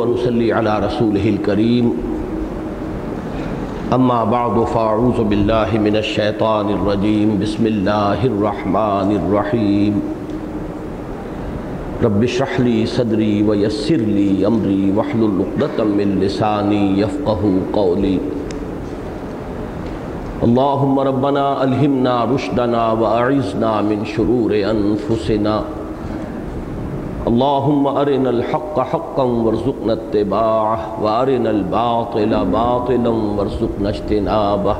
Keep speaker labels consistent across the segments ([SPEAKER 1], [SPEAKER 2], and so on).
[SPEAKER 1] ونصلي على رسوله الكريم. أما بعد، فأعوذ بالله من الشيطان الرجيم. بسم الله الرحمن الرحيم. رب اشرح لي صدري ويسر لي أمري. واحلل عقدة من لساني يفقهوا قولي. اللهم ربنا ألهمنا رشدنا وأعذنا من شرور أنفسنا. اللهم أرنا الحق حقا وارزقنا اتباعه وأرنا الباطل باطلا وارزقنا اجتنابه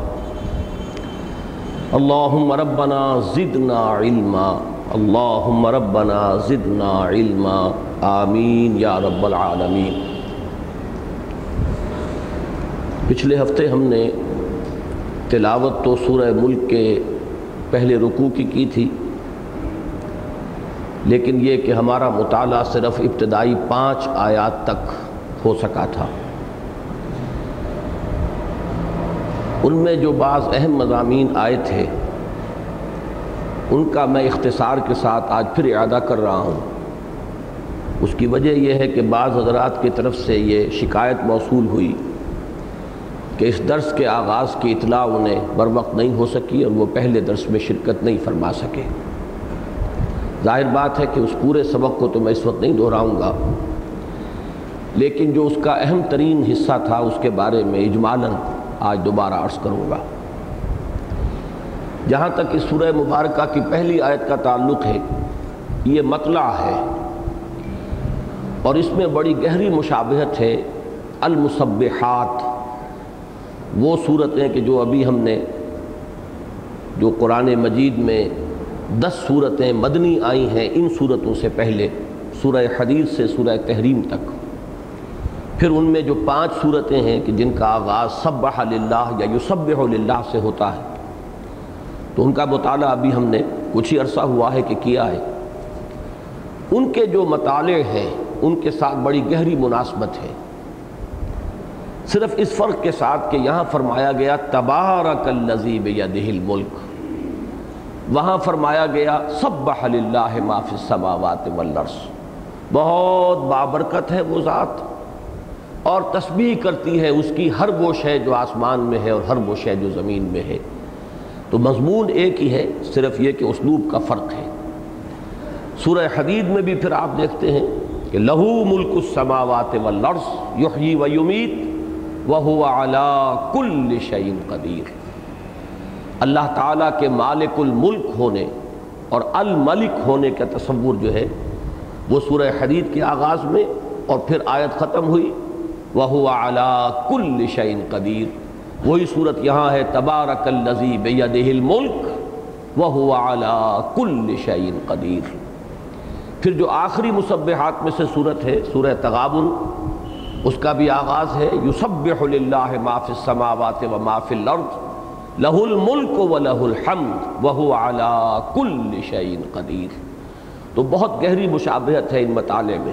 [SPEAKER 1] اللهم ربنا زدنا علما اللهم ربنا زدنا علما آمین یا رب العالمین پچھلے ہفتے ہم نے تلاوت تو سورہ ملک کے پہلے رکوع کی کی تھی لیکن یہ کہ ہمارا مطالعہ صرف ابتدائی پانچ آیات تک ہو سکا تھا۔ ان میں جو بعض اہم مضامین آئے تھے، ان کا میں اختصار کے ساتھ آج پھر اعادہ کر رہا ہوں۔ اس کی وجہ یہ ہے کہ بعض حضرات کی طرف سے یہ شکایت موصول ہوئی کہ اس درس کے آغاز کی اطلاع انہیں بر وقت نہیں ہو سکی اور وہ پہلے درس میں شرکت نہیں فرما سکے۔ ظاہر بات ہے کہ اس پورے سبق کو تو میں اس وقت نہیں دہراؤں گا، لیکن جو اس کا اہم ترین حصہ تھا، اس کے بارے میں اجمالاً آج دوبارہ عرض کروں گا۔ جہاں تک اس سورہ مبارکہ کی پہلی آیت کا تعلق ہے، یہ مطلع ہے اور اس میں بڑی گہری مشابہت ہے المصبحات وہ صورتیں کہ جو ابھی ہم نے، جو قرآن مجید میں دس صورتیں مدنی آئی ہیں ان صورتوں سے پہلے، سورہ حدیث سے سورہ تحریم تک۔ پھر ان میں جو پانچ صورتیں ہیں کہ جن کا آغاز سبح للہ یا یسبح للہ سے ہوتا ہے، تو ان کا مطالعہ ابھی ہم نے کچھ ہی عرصہ ہوا ہے کہ کیا ہے۔ ان کے جو مطالعے ہیں، ان کے ساتھ بڑی گہری مناسبت ہے۔ صرف اس فرق کے ساتھ کہ یہاں فرمایا گیا، تبارک الذی بیدہ الملک۔ وہاں فرمایا گیا، سبح للہ ما فی السماوات والارض۔ بہت بابرکت ہے وہ ذات۔ اور تسبیح کرتی ہے اس کی، ہر وہ شے جو آسمان میں ہے اور ہر وہ شے جو زمین میں ہے۔ تو مضمون ایک ہی ہے، صرف یہ کہ اسلوب کا فرق ہے۔ سورہ حدید میں بھی پھر آپ دیکھتے ہیں کہ لہو ملک السماوات والارض، یحیی و یمیت، وہو علا کل شعین قدیر۔ اللہ تعالیٰ کے مالک الملک ہونے اور الملک ہونے کا تصور جو ہے وہ سورہ حدید کے آغاز میں اور پھر آیت ختم ہوئی۔ وہو علا کل شعین قدیر وہی صورت یہاں ہے، تبارک الذی بیدہ الملک۔ وہو علا کل شعین قدیر پھر جو آخری مصبحات میں سے صورت ہے، سورہ تغابن، اس کا بھی آغاز ہے۔ یسبح للہ ما فی السماوات و ما فی الارض لہ الملک و لہ الحمد وہو علا کل شعین قدیر۔ تو بہت گہری مشابہت ہے ان مطالعے میں۔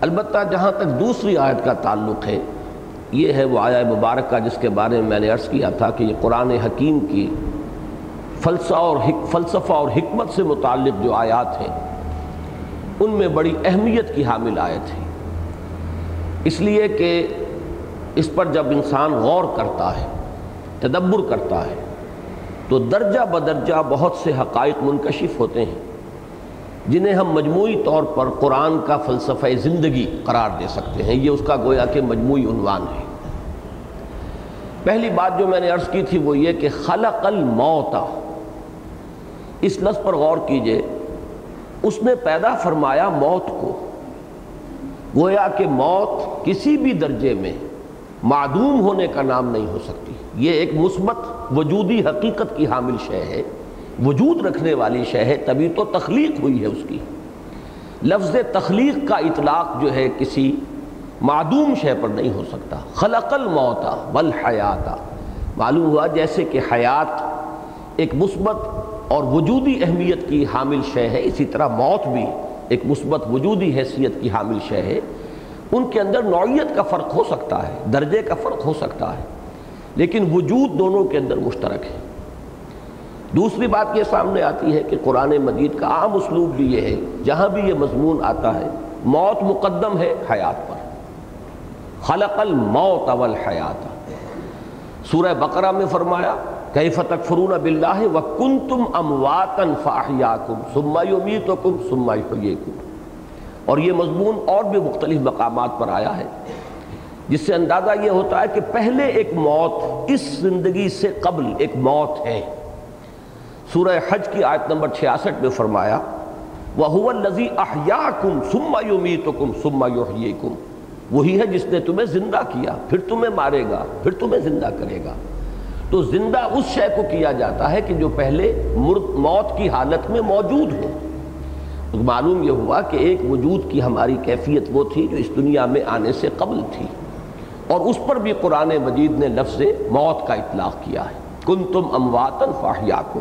[SPEAKER 1] البتہ جہاں تک دوسری آیت کا تعلق ہے، یہ ہے وہ آیا مبارکہ جس کے بارے میں میں نے عرض کیا تھا کہ یہ قرآن حکیم کی فلسفہ اور فلسفہ اور حکمت سے متعلق جو آیات ہیں، ان میں بڑی اہمیت کی حامل آیت ہے اس لیے کہ اس پر جب انسان غور کرتا ہے تدبر کرتا ہے، تو درجہ بدرجہ بہت سے حقائق منکشف ہوتے ہیں، جنہیں ہم مجموعی طور پر قرآن کا فلسفہ زندگی قرار دے سکتے ہیں۔ یہ اس کا گویا کہ مجموعی عنوان ہے۔ پہلی بات جو میں نے عرض کی تھی وہ یہ کہ خلق الموت، اس لفظ پر غور کیجیے، اس نے پیدا فرمایا موت کو۔ گویا کہ موت کسی بھی درجے میں معدوم ہونے کا نام نہیں ہو سکتی۔ یہ ایک مثبت وجودی حقیقت کی حامل شے ہے۔ وجود رکھنے والی شے ہے، تبھی تو تخلیق ہوئی ہے اس کی۔ لفظ تخلیق کا اطلاق جو ہے، کسی معدوم شے پر نہیں ہو سکتا۔ خلق الموتا والحیاتا معلوم ہوا جیسے کہ حیات ایک مثبت اور وجودی اہمیت کی حامل شے ہے، اسی طرح موت بھی ایک مثبت وجودی حیثیت کی حامل شے ہے۔ ان کے اندر نوعیت کا فرق ہو سکتا ہے، درجے کا فرق ہو سکتا ہے۔ لیکن وجود دونوں کے اندر مشترک ہے۔ دوسری بات یہ سامنے آتی ہے کہ قرآن مجید کا عام اسلوب بھی یہ ہے، جہاں بھی یہ مضمون آتا ہے، موت مقدم ہے حیات پر۔ خلق الموت اول حیات سورہ بقرہ میں فرمایا، کیف تکفرون باللہ وکنتم امواتا فاحیاکم ثم یمیتکم ثم یحییکم۔ اور یہ مضمون اور بھی مختلف مقامات پر آیا ہے۔ جس سے اندازہ یہ ہوتا ہے کہ پہلے ایک موت اس زندگی سے قبل ایک موت ہے۔ سورہ حج کی آیت نمبر 66 میں فرمایا، وَهُوَ الَّذِي أَحْيَاكُمْ ثُمَّ يُمِيتُكُمْ ثُمَّ يُحْيِيكُمْ۔ وہی ہے جس نے تمہیں زندہ کیا، پھر تمہیں مارے گا، پھر تمہیں زندہ کرے گا۔ تو زندہ اس شے کو کیا جاتا ہے کہ جو پہلے موت کی حالت میں موجود ہو۔ معلوم یہ ہوا کہ ایک وجود کی ہماری کیفیت وہ تھی جو اس دنیا میں آنے سے قبل تھی۔ اور اس پر بھی قرآن مجید نے لفظ موت کا اطلاق کیا ہے۔ کن تم امواتن فاحیاکم۔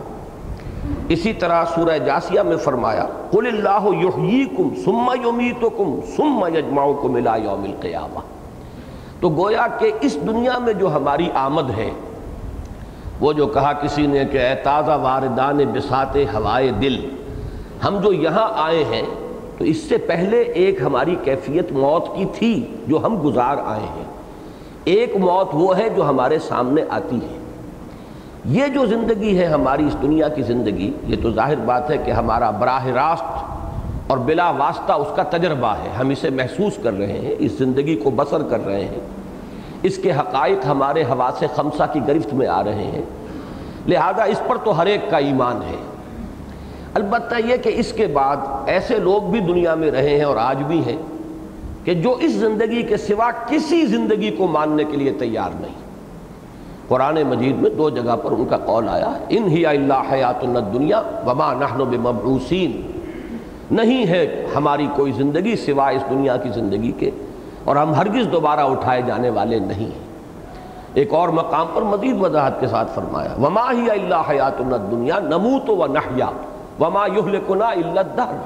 [SPEAKER 1] اسی طرح سورہ جاسیہ میں فرمایا، قل اللہ یحییکم ثم یمیتکم ثم یجمعکم الى یوم القیامہ۔ تو گویا کہ اس دنیا میں جو ہماری آمد ہے، وہ جو کہا کسی نے کہ اے تازہ واردان بسات ہوائے دل، ہم جو یہاں آئے ہیں، تو اس سے پہلے ایک ہماری کیفیت موت کی تھی جو ہم گزار آئے ہیں۔ ایک موت وہ ہے جو ہمارے سامنے آتی ہے۔ یہ جو زندگی ہے ہماری اس دنیا کی زندگی، یہ تو ظاہر بات ہے کہ ہمارا براہ راست اور بلا واسطہ اس کا تجربہ ہے۔ ہم اسے محسوس کر رہے ہیں، اس زندگی کو بسر کر رہے ہیں۔ اس کے حقائق ہمارے حواس خمسہ کی گرفت میں آ رہے ہیں۔ لہذا اس پر تو ہر ایک کا ایمان ہے۔ البتہ یہ کہ اس کے بعد ایسے لوگ بھی دنیا میں رہے ہیں اور آج بھی ہیں۔ کہ جو اس زندگی کے سوا کسی زندگی کو ماننے کے لیے تیار نہیں۔ قرآن مجید میں دو جگہ پر ان کا قول آیا ان ہی اللہ حیات دنیا وما نحن بمبعوثین۔ نہیں ہے ہماری کوئی زندگی سوا اس دنیا کی زندگی کے، اور ہم ہرگز دوبارہ اٹھائے جانے والے نہیں۔ ہیں ایک اور مقام پر مزید وضاحت کے ساتھ فرمایا، وما ہی اللہ حیات دنیا نموت و نحیا، وما یہلکنا الا الدہر۔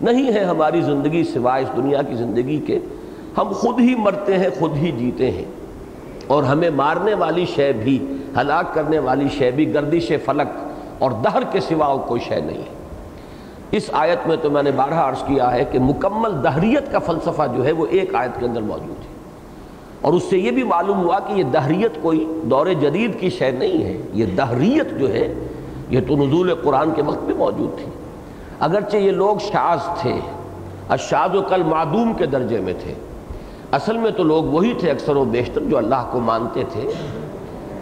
[SPEAKER 1] نہیں ہے ہماری زندگی سوائے اس دنیا کی زندگی کے۔ ہم خود ہی مرتے ہیں، خود ہی جیتے ہیں۔ اور ہمیں مارنے والی شے بھی، ہلاک کرنے والی شے بھی، گردش فلک اور دہر کے سوا کوئی شے نہیں ہے۔ اس آیت میں تو میں نے بارہ عرض کیا ہے کہ مکمل دہریت کا فلسفہ جو ہے وہ ایک آیت کے اندر موجود ہے۔ اور اس سے یہ بھی معلوم ہوا کہ یہ دہریت کوئی دور جدید کی شے نہیں ہے۔ یہ دہریت جو ہے، یہ تو نزول قرآن کے وقت بھی موجود تھی۔ اگرچہ یہ لوگ شاز تھے اشاز و کل معدوم کے درجے میں تھے۔ اصل میں تو لوگ وہی تھے اکثر و بیشتر جو اللہ کو مانتے تھے،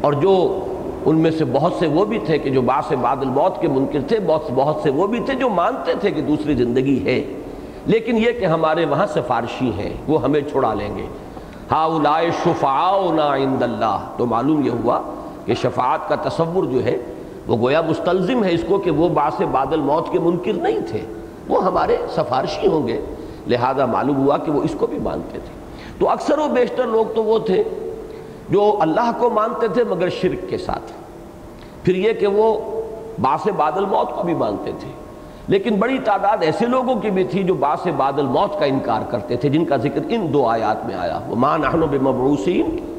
[SPEAKER 1] اور جو ان میں سے بہت سے وہ بھی تھے کہ جو باس بعد الموت کے منکر تھے، بہت بہت سے وہ بھی تھے جو مانتے تھے کہ دوسری زندگی ہے۔ لیکن یہ کہ ہمارے وہاں سفارشی ہیں، وہ ہمیں چھڑا لیں گے۔ ہاؤلائے شفاؤنا عند اللہ۔ تو معلوم یہ ہوا کہ شفاعت کا تصور جو ہے وہ گویا مستلزم ہے اس کو کہ وہ باس بعد الموت کے منکر نہیں تھے۔ وہ ہمارے سفارشی ہوں گے۔ لہذا معلوم ہوا کہ وہ اس کو بھی مانتے تھے۔ تو اکثر و بیشتر لوگ تو وہ تھے جو اللہ کو مانتے تھے مگر شرک کے ساتھ۔ پھر یہ کہ وہ باس بادل موت کو بھی مانتے تھے۔ لیکن بڑی تعداد ایسے لوگوں کی بھی تھی جو باس بادل موت کا انکار کرتے تھے، جن کا ذکر ان دو آیات میں آیا۔ وما نحن بمبعوثین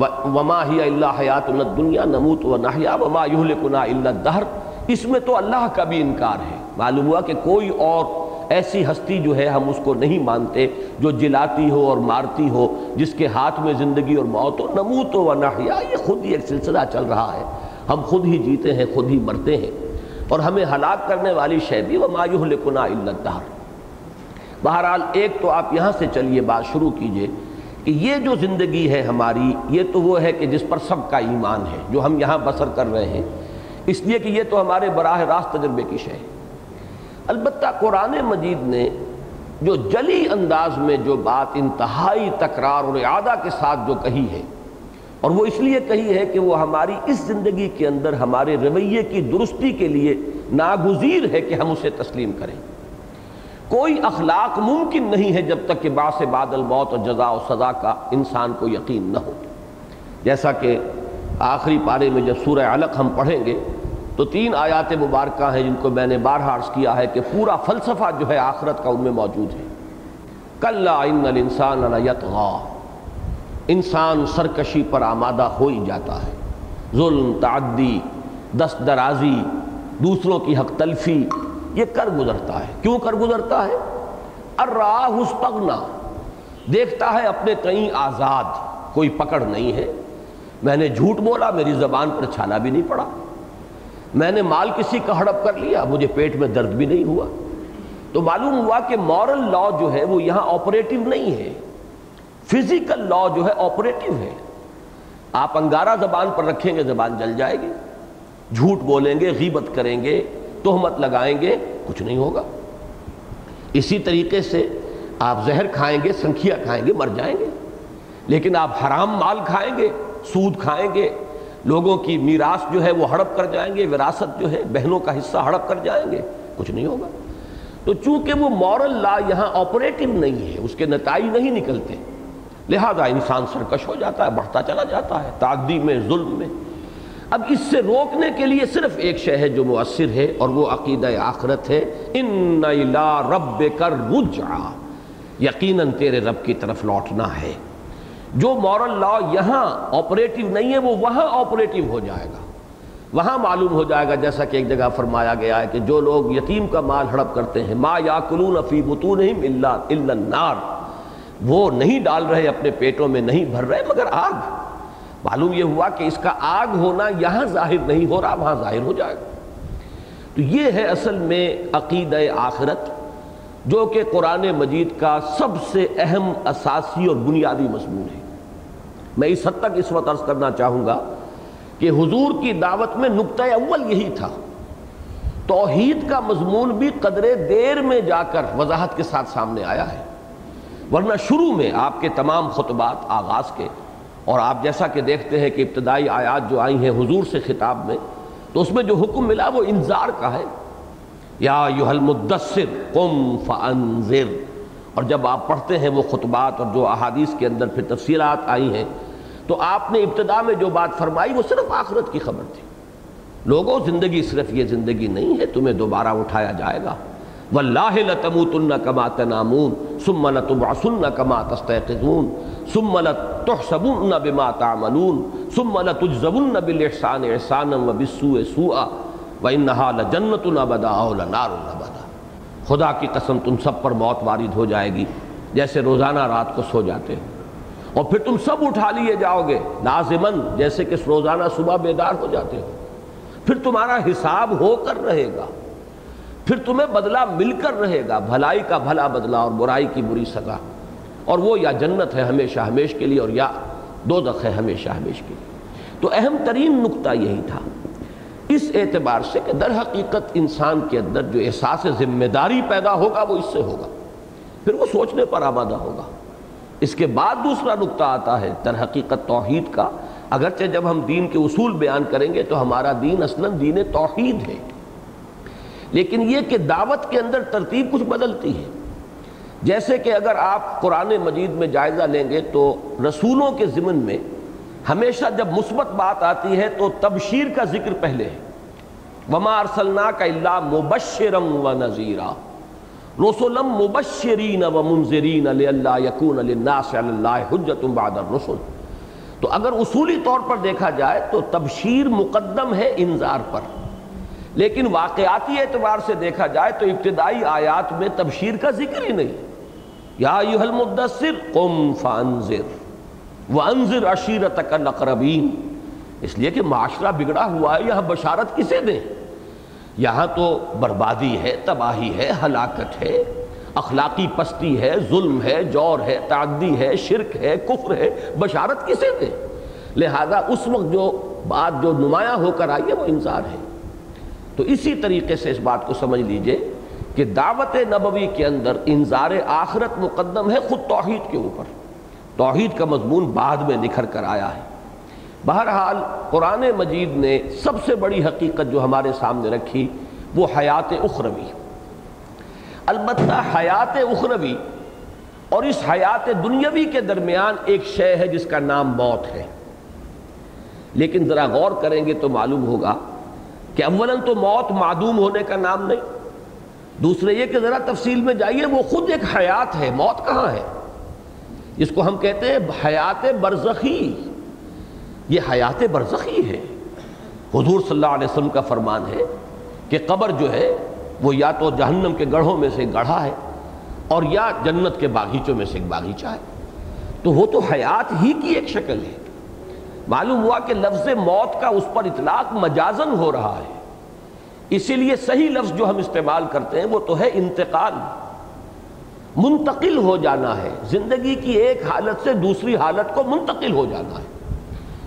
[SPEAKER 1] وما ہی اللہ حیات الدنیا نموت و نحیا وما یہلکنا الا الدہر۔ اس میں تو اللہ کا بھی انکار ہے۔ معلوم ہوا کہ کوئی اور ایسی ہستی جو ہے ہم اس کو نہیں مانتے، جو جلاتی ہو اور مارتی ہو، جس کے ہاتھ میں زندگی اور موت ہو، نموت و نحیا، یہ خود ہی ایک سلسلہ چل رہا ہے۔ ہم خود ہی جیتے ہیں، خود ہی مرتے ہیں۔ اور ہمیں ہلاک کرنے والی شہدی و مایوہ لکنا الدہر۔ بہرحال ایک تو آپ یہاں سے چلیے، بات شروع کیجیے۔ کہ یہ جو زندگی ہے ہماری، یہ تو وہ ہے کہ جس پر سب کا ایمان ہے، جو ہم یہاں بسر کر رہے ہیں۔ اس لیے کہ یہ تو ہمارے براہ راست تجربے کی شے ہے۔ البتہ قرآن مجید نے جو جلی انداز میں جو بات انتہائی تکرار اور اعادہ کے ساتھ جو کہی ہے، اور وہ اس لیے کہی ہے کہ وہ ہماری اس زندگی کے اندر ہمارے رویے کی درستی کے لیے ناگزیر ہے کہ ہم اسے تسلیم کریں۔ کوئی اخلاق ممکن نہیں ہے جب تک کہ باس بادل موت اور جزا و سزا کا انسان کو یقین نہ ہو۔ جیسا کہ آخری پارے میں جب سورہ علق ہم پڑھیں گے، تو تین آیات مبارکہ ہیں جن کو میں نے بارہا عرض کیا ہے کہ پورا فلسفہ جو ہے آخرت کا ان میں موجود ہے۔ کل ان الانسان یتغا انسان سرکشی پر آمادہ ہو ہی جاتا ہے۔ ظلم، تعدی، دست درازی، دوسروں کی حق تلفی یہ کر گزرتا ہے۔ کیوں کر گزرتا ہے؟ الراہ استغنا دیکھتا ہے اپنے کہیں آزاد۔ کوئی پکڑ نہیں ہے۔ میں نے جھوٹ بولا، میری زبان پر چھالا بھی نہیں پڑا۔ میں نے مال کسی کا ہڑپ کر لیا، مجھے پیٹ میں درد بھی نہیں ہوا۔ تو معلوم ہوا کہ مورل لا جو ہے، وہ یہاں آپریٹو نہیں ہے۔ فزیکل لا جو ہے، آپریٹو ہے۔ آپ انگارہ زبان پر رکھیں گے، زبان جل جائے گی۔ جھوٹ بولیں گے، غیبت کریں گے۔ تہمت لگائیں گے، کچھ نہیں ہوگا۔ اسی طریقے سے آپ زہر کھائیں گے، سنکھیا کھائیں گے، مر جائیں گے۔ لیکن آپ حرام مال کھائیں گے، سود کھائیں گے، لوگوں کی میراث جو ہے وہ ہڑپ کر جائیں گے، وراثت جو ہے بہنوں کا حصہ ہڑپ کر جائیں گے، کچھ نہیں ہوگا۔ تو چونکہ وہ مورل لا یہاں آپریٹو نہیں ہے، اس کے نتائج نہیں نکلتے، لہذا انسان سرکش ہو جاتا ہے، بڑھتا چلا جاتا ہے تعدی میں، ظلم میں۔ اب اس سے روکنے کے لیے صرف ایک شے ہے جو مؤثر ہے اور وہ عقیدہ آخرت ہے، ان رب کر رجع یقیناً تیرے رب کی طرف لوٹنا ہے۔ جو مورل لا یہاں آپریٹو نہیں ہے، وہ وہاں آپریٹو ہو جائے گا۔ وہاں معلوم ہو جائے گا، جیسا کہ ایک جگہ فرمایا گیا ہے کہ جو لوگ یتیم کا مال ہڑپ کرتے ہیں، ما یا کلون فی بطونہم الا النار۔ وہ نہیں ڈال رہے، اپنے پیٹوں میں نہیں بھر رہے، مگر آگ۔ معلوم یہ ہوا کہ اس کا آگ ہونا یہاں ظاہر نہیں ہو رہا، وہاں ظاہر ہو جائے گا۔ تو یہ ہے اصل میں عقیدہ آخرت، جو کہ قرآن مجید کا سب سے اہم اساسی اور بنیادی مضمون ہے۔ میں اس حد تک اس وقت عرض کرنا چاہوں گا کہ حضور کی دعوت میں نقطۂ اول یہی تھا۔ توحید کا مضمون بھی قدر دیر میں جا کر وضاحت کے ساتھ سامنے آیا ہے۔ ورنہ شروع میں آپ کے تمام خطبات، آغاز کے اور آپ جیسا کہ دیکھتے ہیں کہ ابتدائی آیات جو آئی ہیں حضور سے خطاب میں، تو اس میں جو حکم ملا وہ انذار کا ہے۔ یا المدثر قم فانذر۔ اور جب آپ پڑھتے ہیں وہ خطبات اور جو احادیث کے اندر پھر تفصیلات آئی ہیں، تو آپ نے ابتدا میں جو بات فرمائی وہ صرف آخرت کی خبر تھی۔ لوگوں، زندگی صرف یہ زندگی نہیں ہے، تمہیں دوبارہ اٹھایا جائے گا۔ واللہ لتموتن کما تنامون، ثم لتبعثن کما تستيقظون ثم لتحسبن بما تعملون، ثم لتجزون بالاحسان احسانا وبالسوء سوءا وانها لجنۃ ابدا او لنار ابدا خدا کی قسم تم سب پر موت وارد ہو جائے گی، جیسے روزانہ رات کو سو جاتے ہو اور پھر تم سب اٹھا لیے جاؤ گے لازمن جیسے کہ روزانہ صبح بیدار ہو جاتے ہو۔ پھر تمہارا حساب ہو کر رہے گا۔ پھر تمہیں بدلہ مل کر رہے گا، بھلائی کا بھلا بدلہ اور برائی کی بری سزا۔ اور وہ یا جنت ہے ہمیشہ ہمیش کے لیے اور یا دو دخ ہے ہمیشہ ہمیش کے لیے۔ تو اہم ترین نقطہ یہی تھا۔ اس اعتبار سے کہ در حقیقت انسان کے اندر جو احساس ذمہ داری پیدا ہوگا وہ اس سے ہوگا۔ پھر وہ سوچنے پر آمادہ ہوگا۔ اس کے بعد دوسرا نقطہ آتا ہے در حقیقت توحید کا۔ اگرچہ جب ہم دین کے اصول بیان کریں گے تو ہمارا دین اصلاً دین توحید ہے۔ لیکن یہ کہ دعوت کے اندر ترتیب کچھ بدلتی ہے۔ جیسے کہ اگر آپ قرآن مجید میں جائزہ لیں گے تو رسولوں کے ضمن میں ہمیشہ جب مثبت بات آتی ہے تو تبشیر کا ذکر پہلے ہے۔ وما ارسلنا کا اللہ مبشرم و نذیرہ رسولم مبشرین و منذرین اللہ یقون للناس علی اللہ حجت بعد الرسل۔ تو اگر اصولی طور پر دیکھا جائے تو تبشیر مقدم ہے انذار پر۔ لیکن واقعاتی اعتبار سے دیکھا جائے تو ابتدائی آیات میں تبشیر کا ذکر ہی نہیں۔ یا ایوہ المدثر قم فانذر وانذر عشیرتک الاقربین۔ اس لیے کہ معاشرہ بگڑا ہوا ہے، یہاں بشارت کسے دیں؟ یہاں تو بربادی ہے، تباہی ہے، ہلاکت ہے، اخلاقی پستی ہے، ظلم ہے، جور ہے، تعدی ہے، شرک ہے، کفر ہے، بشارت کسے دیں؟ لہذا اس وقت جو بات جو نمایاں ہو کر آئی ہے، وہ انذار ہے۔ تو اسی طریقے سے اس بات کو سمجھ لیجیے کہ دعوت نبوی کے اندر انذار آخرت مقدم ہے خود توحید کے اوپر۔ توحید کا مضمون بعد میں نکھر کر آیا ہے۔ بہرحال قرآن مجید نے سب سے بڑی حقیقت جو ہمارے سامنے رکھی وہ حیات اخروی۔ البتہ حیات اخروی اور اس حیات دنیاوی کے درمیان ایک شے ہے جس کا نام موت ہے۔ لیکن ذرا غور کریں گے تو معلوم ہوگا کہ اولا تو موت معدوم ہونے کا نام نہیں، دوسرے یہ کہ ذرا تفصیل میں جائیے، وہ خود ایک حیات ہے، موت کہاں ہے؟ جس کو ہم کہتے ہیں حیات برزخی، یہ حیات برزخی ہے۔ حضور صلی اللہ علیہ وسلم کا فرمان ہے کہ قبر جو ہے، وہ یا تو جہنم کے گڑھوں میں سے گڑھا ہے اور یا جنت کے باغیچوں میں سے ایک باغیچہ ہے۔ تو وہ تو حیات ہی کی ایک شکل ہے۔ معلوم ہوا کہ لفظ موت کا اس پر اطلاق مجازن ہو رہا ہے۔ اسی لیے صحیح لفظ جو ہم استعمال کرتے ہیں وہ تو ہے انتقال۔ منتقل ہو جانا ہے۔ زندگی کی ایک حالت سے دوسری حالت کو منتقل ہو جانا ہے۔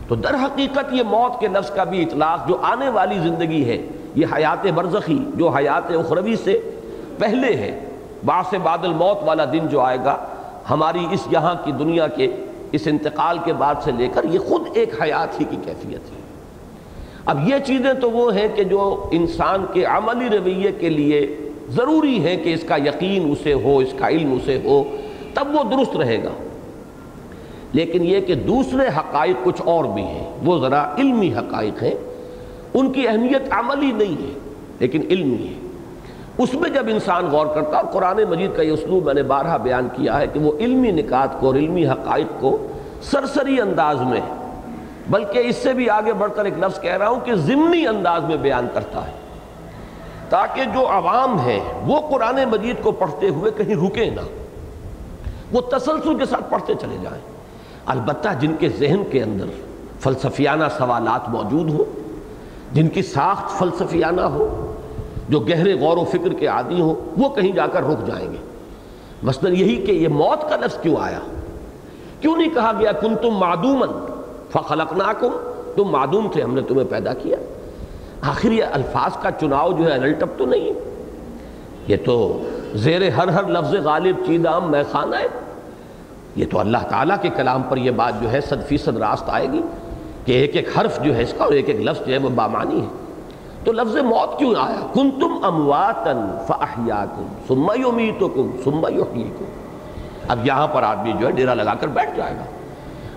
[SPEAKER 1] تو در حقیقت یہ موت کے لفظ کا بھی اطلاق جو آنے والی زندگی ہے، یہ حیات برزخی جو حیات اخروی سے پہلے ہے۔ بعض بعد الموت والا دن جو آئے گا، ہماری اس یہاں کی دنیا کے اس انتقال کے بعد سے لے کر یہ خود ایک حیات ہی کی کیفیت ہے۔ اب یہ چیزیں تو وہ ہیں کہ جو انسان کے عملی رویے کے لیے ضروری ہے کہ اس کا یقین اسے ہو، اس کا علم اسے ہو، تب وہ درست رہے گا۔ لیکن یہ کہ دوسرے حقائق کچھ اور بھی ہیں، وہ ذرا علمی حقائق ہیں۔ ان کی اہمیت عملی نہیں ہے، لیکن علمی ہے۔ اس میں جب انسان غور کرتا اور قرآن مجید کا یہ اسلوب میں نے بارہا بیان کیا ہے کہ وہ علمی نکات کو اور علمی حقائق کو سرسری انداز میں بلکہ اس سے بھی آگے بڑھ کر ایک لفظ کہہ رہا ہوں کہ ضمنی انداز میں بیان کرتا ہے۔ تاکہ جو عوام ہیں وہ قرآن مجید کو پڑھتے ہوئے کہیں رکے نہ، وہ تسلسل کے ساتھ پڑھتے چلے جائیں۔ البتہ جن کے ذہن کے اندر فلسفیانہ سوالات موجود ہوں، جن کی ساخت فلسفیانہ ہو جو گہرے غور و فکر کے عادی ہوں، وہ کہیں جا کر رک جائیں گے۔ مثلا یہی کہ یہ موت کا لفظ کیوں آیا؟ کیوں نہیں کہا گیا کن تم معدومن فخلقناکم، تم معدوم تھے، ہم نے تمہیں پیدا کیا۔ آخر یہ الفاظ کا چناؤ جو ہے الٹپ تو نہیں۔ یہ تو زیر ہر ہر لفظ غالب چیدام میں خانہ ہے۔ یہ تو اللہ تعالیٰ کے کلام پر یہ بات جو ہے، صد فیصد راست آئے گی کہ ایک ایک حرف جو ہے اس کا اور ایک ایک لفظ جو ہے، وہ بامانی ہے۔ تو لفظ موت کیوں آیا؟ کن تم امواتن فاحیاکم ثم یمیتکم، ثم یحییکم۔ اب یہاں پر آدمی جو ہے ڈیرا لگا کر بیٹھ جائے گا۔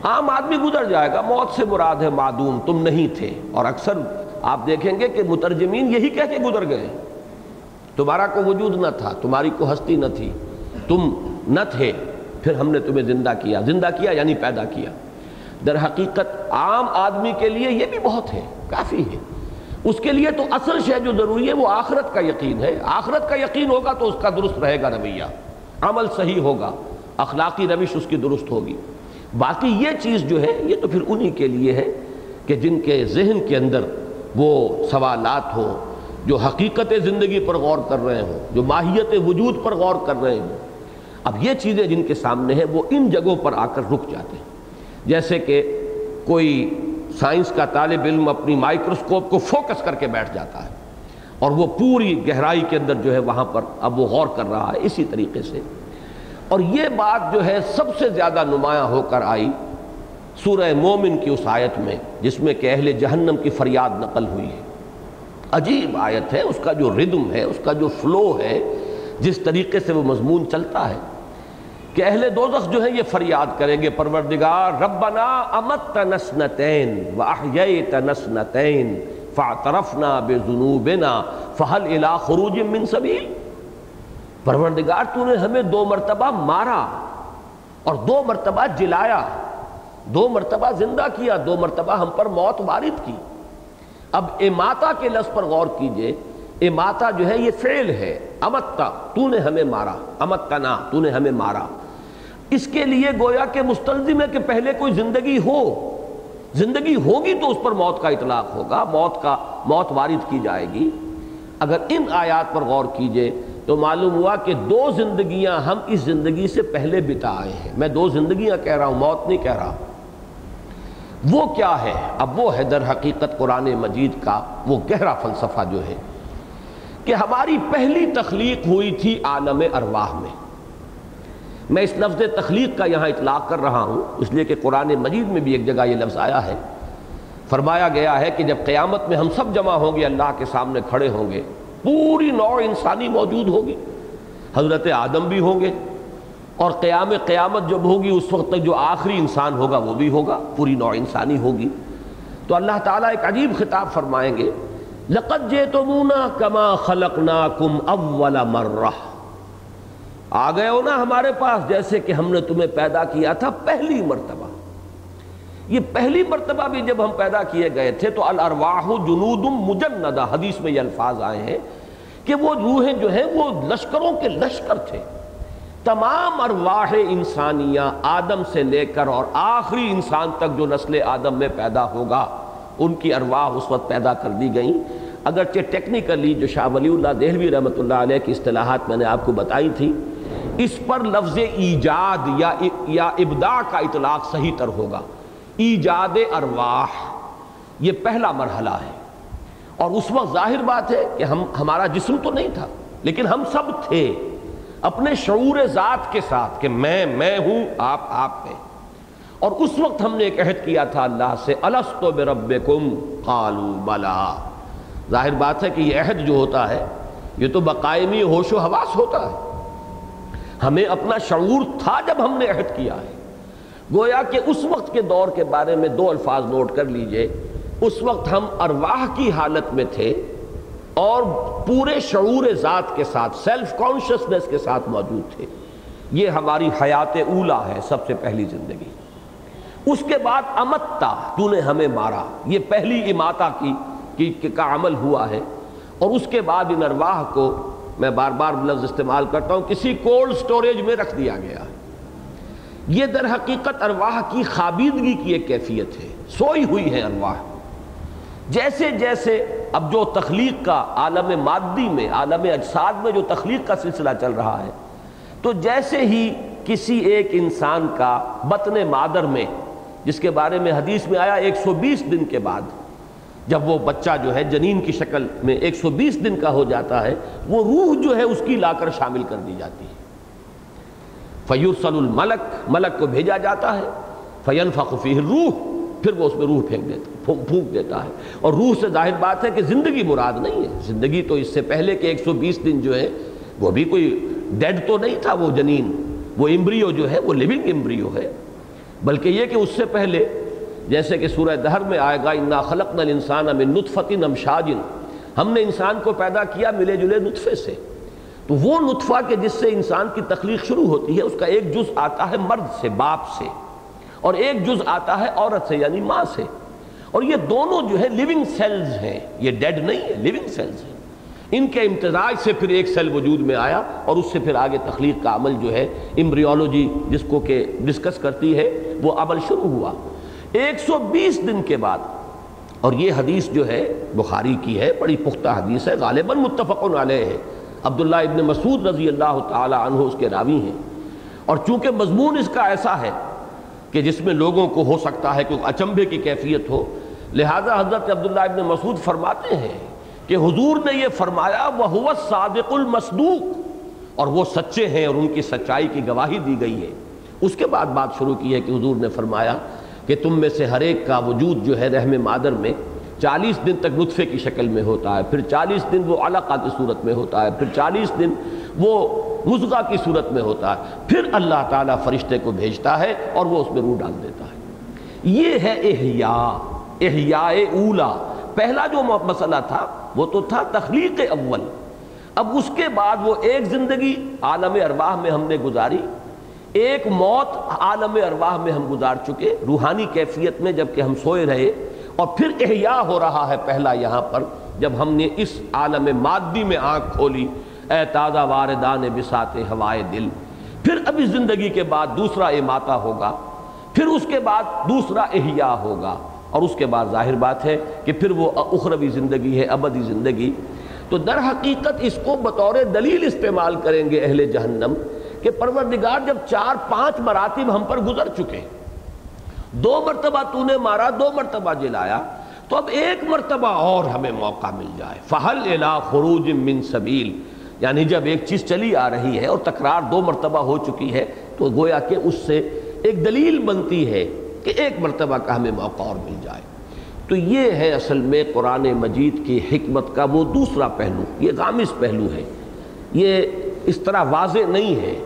[SPEAKER 1] ہاں، عام آدمی گزر جائے گا۔ موت سے مراد ہے معدوم، تم نہیں تھے۔ اور اکثر آپ دیکھیں گے کہ مترجمین یہی کہہ کے گزر گئے۔ تمہارا کو وجود نہ تھا، تمہاری کو ہستی نہ تھی۔ تم نہ تھے، پھر ہم نے تمہیں زندہ کیا۔ زندہ کیا یعنی پیدا کیا۔ در حقیقت عام آدمی کے لیے یہ بھی بہت ہے، کافی ہے۔ اس کے لیے تو اصل شے جو ضروری ہے وہ آخرت کا یقین ہے۔ آخرت کا یقین ہوگا تو اس کا درست رہے گا رویہ عمل صحیح ہوگا، اخلاقی روش اس کی درست ہوگی۔ باقی یہ چیز جو ہے، یہ تو پھر انہی کے لیے ہے کہ جن کے ذہن کے اندر وہ سوالات ہوں، جو حقیقت زندگی پر غور کر رہے ہوں، جو ماہیت وجود پر غور کر رہے ہوں۔ اب یہ چیزیں جن کے سامنے ہیں، وہ ان جگہوں پر آ کر رک جاتے ہیں۔ جیسے کہ کوئی سائنس کا طالب علم اپنی مائکروسکوپ کو فوکس کر کے بیٹھ جاتا ہے اور وہ پوری گہرائی کے اندر جو ہے وہاں پر اب وہ غور کر رہا ہے اسی طریقے سے۔ اور یہ بات جو ہے سب سے زیادہ نمایاں ہو کر آئی سورہ مومن کی اس آیت میں، جس میں کہ اہل جہنم کی فریاد نقل ہوئی ہے۔ عجیب آیت ہے، اس کا جو ردم ہے، اس کا جو فلو ہے، جس طریقے سے وہ مضمون چلتا ہے۔ کہ اہل دوزخ جو ہیں یہ فریاد کریں گے، پروردگار، ربنا امت نسنتین و احییت نسنتین فاعترفنا بذنوبنا فہل الى خروج من سبیل۔ پروردگار، تو نے ہمیں دو مرتبہ مارا اور دو مرتبہ جلایا، دو مرتبہ زندہ کیا، دو مرتبہ ہم پر موت وارد کی۔ اب اماتا کے لفظ پر غور کیجیے، اماتا جو ہے یہ فعل ہے، امتا، تو نے ہمیں مارا، امتنا، تو نے ہمیں مارا۔ اس کے لیے گویا کہ مستلزم ہے کہ پہلے کوئی زندگی ہو۔ زندگی ہوگی تو اس پر موت کا اطلاق ہوگا، موت کا، موت وارد کی جائے گی۔ اگر ان آیات پر غور کیجیے تو معلوم ہوا کہ دو زندگیاں ہم اس زندگی سے پہلے بتا آئے ہیں۔ میں دو زندگیاں کہہ رہا ہوں، موت نہیں کہہ رہا۔ وہ کیا ہے؟ اب وہ ہے در حقیقت قرآن مجید کا وہ گہرا فلسفہ جو ہے کہ ہماری پہلی تخلیق ہوئی تھی عالم ارواح میں۔ میں اس لفظ تخلیق کا یہاں اطلاق کر رہا ہوں، اس لیے کہ قرآن مجید میں بھی ایک جگہ یہ لفظ آیا ہے۔ فرمایا گیا ہے کہ جب قیامت میں ہم سب جمع ہوں گے، اللہ کے سامنے کھڑے ہوں گے، پوری نوع انسانی موجود ہوگی۔ حضرت آدم بھی ہوں گے اور قیام قیامت جب ہوگی، اس وقت تک جو آخری انسان ہوگا، وہ بھی ہوگا، پوری نوع انسانی ہوگی۔ تو اللہ تعالیٰ ایک عجیب خطاب فرمائیں گے، لقد جیتمونا کما خلقناکم اول مرہ۔ آ گئے ہو نا ہمارے پاس، جیسے کہ ہم نے تمہیں پیدا کیا تھا پہلی مرتبہ۔ یہ پہلی مرتبہ بھی جب ہم پیدا کیے گئے تھے تو الارواح جنود مجندہ، حدیث میں یہ الفاظ آئے ہیں کہ وہ روحیں جو ہیں وہ لشکروں کے لشکر تھے۔ تمام ارواح انسانیاں آدم سے لے کر اور آخری انسان تک جو نسل آدم میں پیدا ہوگا، ان کی ارواح اس وقت پیدا کر دی گئیں۔ اگرچہ ٹیکنیکلی جو شاہ ولی اللہ دہلوی رحمۃ اللہ علیہ کی اصطلاحات میں نے آپ کو بتائی تھی اس پر لفظ ایجاد یا یا ابداع کا اطلاق صحیح تر ہوگا۔ ایجاد ارواح، یہ پہلا مرحلہ ہے۔ اور اس وقت ظاہر بات ہے کہ ہم ہمارا جسم تو نہیں تھا، لیکن ہم سب تھے۔ اپنے شعور ذات کے ساتھ کہ میں میں ہوں، آپ آپ میں اور اس وقت ہم نے ایک عہد کیا تھا اللہ سے السطو بربکم؟ قالو بلا۔ ظاہر بات ہے کہ یہ عہد جو ہوتا ہے، یہ تو بقائمی ہوش و حواس ہوتا ہے۔ ہمیں اپنا شعور تھا جب ہم نے عہد کیا ہے۔ گویا کہ اس وقت کے دور کے بارے میں دو الفاظ نوٹ کر لیجیے۔ اس وقت ہم ارواح کی حالت میں تھے اور پورے شعور ذات کے ساتھ سیلف کانشسنس کے ساتھ موجود تھے۔ یہ ہماری حیات اولا ہے سب سے پہلی زندگی۔ اس کے بعد امتا، تو نے ہمیں مارا۔ یہ پہلی اماتا کی، کا عمل ہوا ہے۔ اور اس کے بعد ان ارواح کو میں بار بار لفظ استعمال کرتا ہوں، کسی کولڈ سٹوریج میں رکھ دیا گیا۔ یہ در حقیقت ارواح کی خابیدگی کی ایک کیفیت ہے۔ سوئی ہوئی ہے ارواح۔ جیسے جیسے اب جو تخلیق کا عالم مادی میں، عالم اجساد میں جو تخلیق کا سلسلہ چل رہا ہے، تو جیسے ہی کسی ایک انسان کا بطن مادر میں، جس کے بارے میں حدیث میں آیا، ایک سو بیس دن کے بعد جب وہ بچہ جو ہے جنین کی شکل میں ایک سو بیس دن کا ہو جاتا ہے، وہ روح جو ہے اس کی لا کر شامل کر دی جاتی ہے۔ فیورسل الملک ملک کو بھیجا جاتا ہے۔ فین فقفی روح پھر وہ اس میں روح پھینک دیتا، پھونک دیتا ہے۔ اور روح سے ظاہر بات ہے کہ زندگی مراد نہیں ہے۔ زندگی تو اس سے پہلے کہ ایک سو بیس دن جو ہے، وہ بھی کوئی ڈیڈ تو نہیں تھا وہ جنین۔ وہ امبریو جو ہے، وہ لیونگ امبریو ہے۔ بلکہ یہ کہ اس سے پہلے جیسے کہ سورہ دہر میں آئے گا، انا خلق نل انسان امن نطفت ہم نے انسان کو پیدا کیا ملے جلے نطفے سے۔ تو وہ نطفہ کہ جس سے انسان کی تخلیق شروع ہوتی ہے، اس کا ایک جز آتا ہے مرد سے، باپ سے۔ اور ایک جز آتا ہے عورت سے یعنی ماں سے۔ اور یہ دونوں جو ہے لیونگ سیلز ہیں۔ یہ ڈیڈ نہیں ہے لیونگ سیلز ہیں۔ ان کے امتزاج سے پھر ایک سیل وجود میں آیا اور اس سے پھر آگے تخلیق کا عمل جو ہے امبریولوجی جس کو کہ ڈسکس کرتی ہے، وہ عمل شروع ہوا۔ ایک سو بیس دن کے بعد۔ اور یہ حدیث جو ہے، بخاری کی ہے، بڑی پختہ حدیث ہے، غالباً متفق علیہ ہے۔ عبداللہ ابن مسعود رضی اللہ تعالی عنہ اس کے راوی ہیں۔ اور چونکہ مضمون اس کا ایسا ہے کہ جس میں لوگوں کو ہو سکتا ہے کہ اچمبے کی کیفیت ہو، لہذا حضرت عبداللہ ابن مسعود فرماتے ہیں کہ حضور نے یہ فرمایا وہ صادق المصدوق۔ اور وہ سچے ہیں اور ان کی سچائی کی گواہی دی گئی ہے۔ اس کے بعد بات شروع کی ہے کہ حضور نے فرمایا کہ تم میں سے ہر ایک کا وجود جو ہے رحم مادر میں چالیس دن تک نطفے کی شکل میں ہوتا ہے، پھر چالیس دن وہ علقہ کی صورت میں ہوتا ہے، پھر چالیس دن وہ مزغہ کی صورت میں ہوتا ہے۔ پھر اللہ تعالیٰ فرشتے کو بھیجتا ہے اور وہ اس میں روح ڈال دیتا ہے۔ یہ ہے احیاء احیاء اولا۔ پہلا جو مسئلہ تھا وہ تو تھا تخلیق اول۔ اب اس کے بعد وہ ایک زندگی عالم ارواح میں ہم نے گزاری۔ ایک موت عالم ارواح میں ہم گزار چکے، روحانی کیفیت میں جبکہ ہم سوئے رہے، اور پھر احیاء ہو رہا ہے پہلا یہاں پر، جب ہم نے اس عالم مادی میں آنکھ کھولی، اے تازہ واردان بسات ہوائے دل، پھر ابھی زندگی کے بعد دوسرا اماتا ہوگا، پھر اس کے بعد دوسرا احیاء ہوگا، اور اس کے بعد ظاہر بات ہے کہ پھر وہ اخروی زندگی ہے، ابدی زندگی۔ تو در حقیقت اس کو بطور دلیل استعمال کریں گے اہل جہنم کہ پروردگار جب چار پانچ مراتب ہم پر گزر چکے دو مرتبہ تو نے مارا، دو مرتبہ جلایا، تو اب ایک مرتبہ اور ہمیں موقع مل جائے۔ فہل الا خروج من سبیل یعنی جب ایک چیز چلی آ رہی ہے اور تکرار دو مرتبہ ہو چکی ہے، تو گویا کہ اس سے ایک دلیل بنتی ہے کہ ایک مرتبہ کا ہمیں موقع اور مل جائے۔ تو یہ ہے اصل میں قرآن مجید کی حکمت کا وہ دوسرا پہلو، یہ غامض پہلو ہے۔ یہ اس طرح واضح نہیں ہے۔